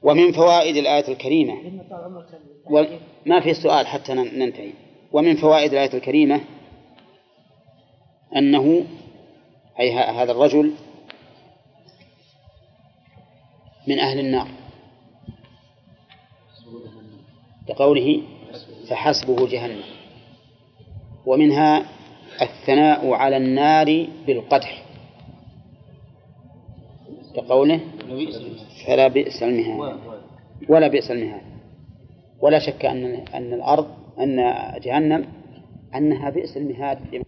ومن فوائد الآية الكريمة ما في سؤال حتى ننتهي. ومن فوائد الآية الكريمة أنه أي هذا الرجل من أهل النار. لقوله فحسبه جهنم. ومنها الثناء على النار بالقدح. كقوله فلا بئس المهاد. ولا بئس المهاد. ولا شك أن أن الأرض أن جهنم أنها بئس المهاد.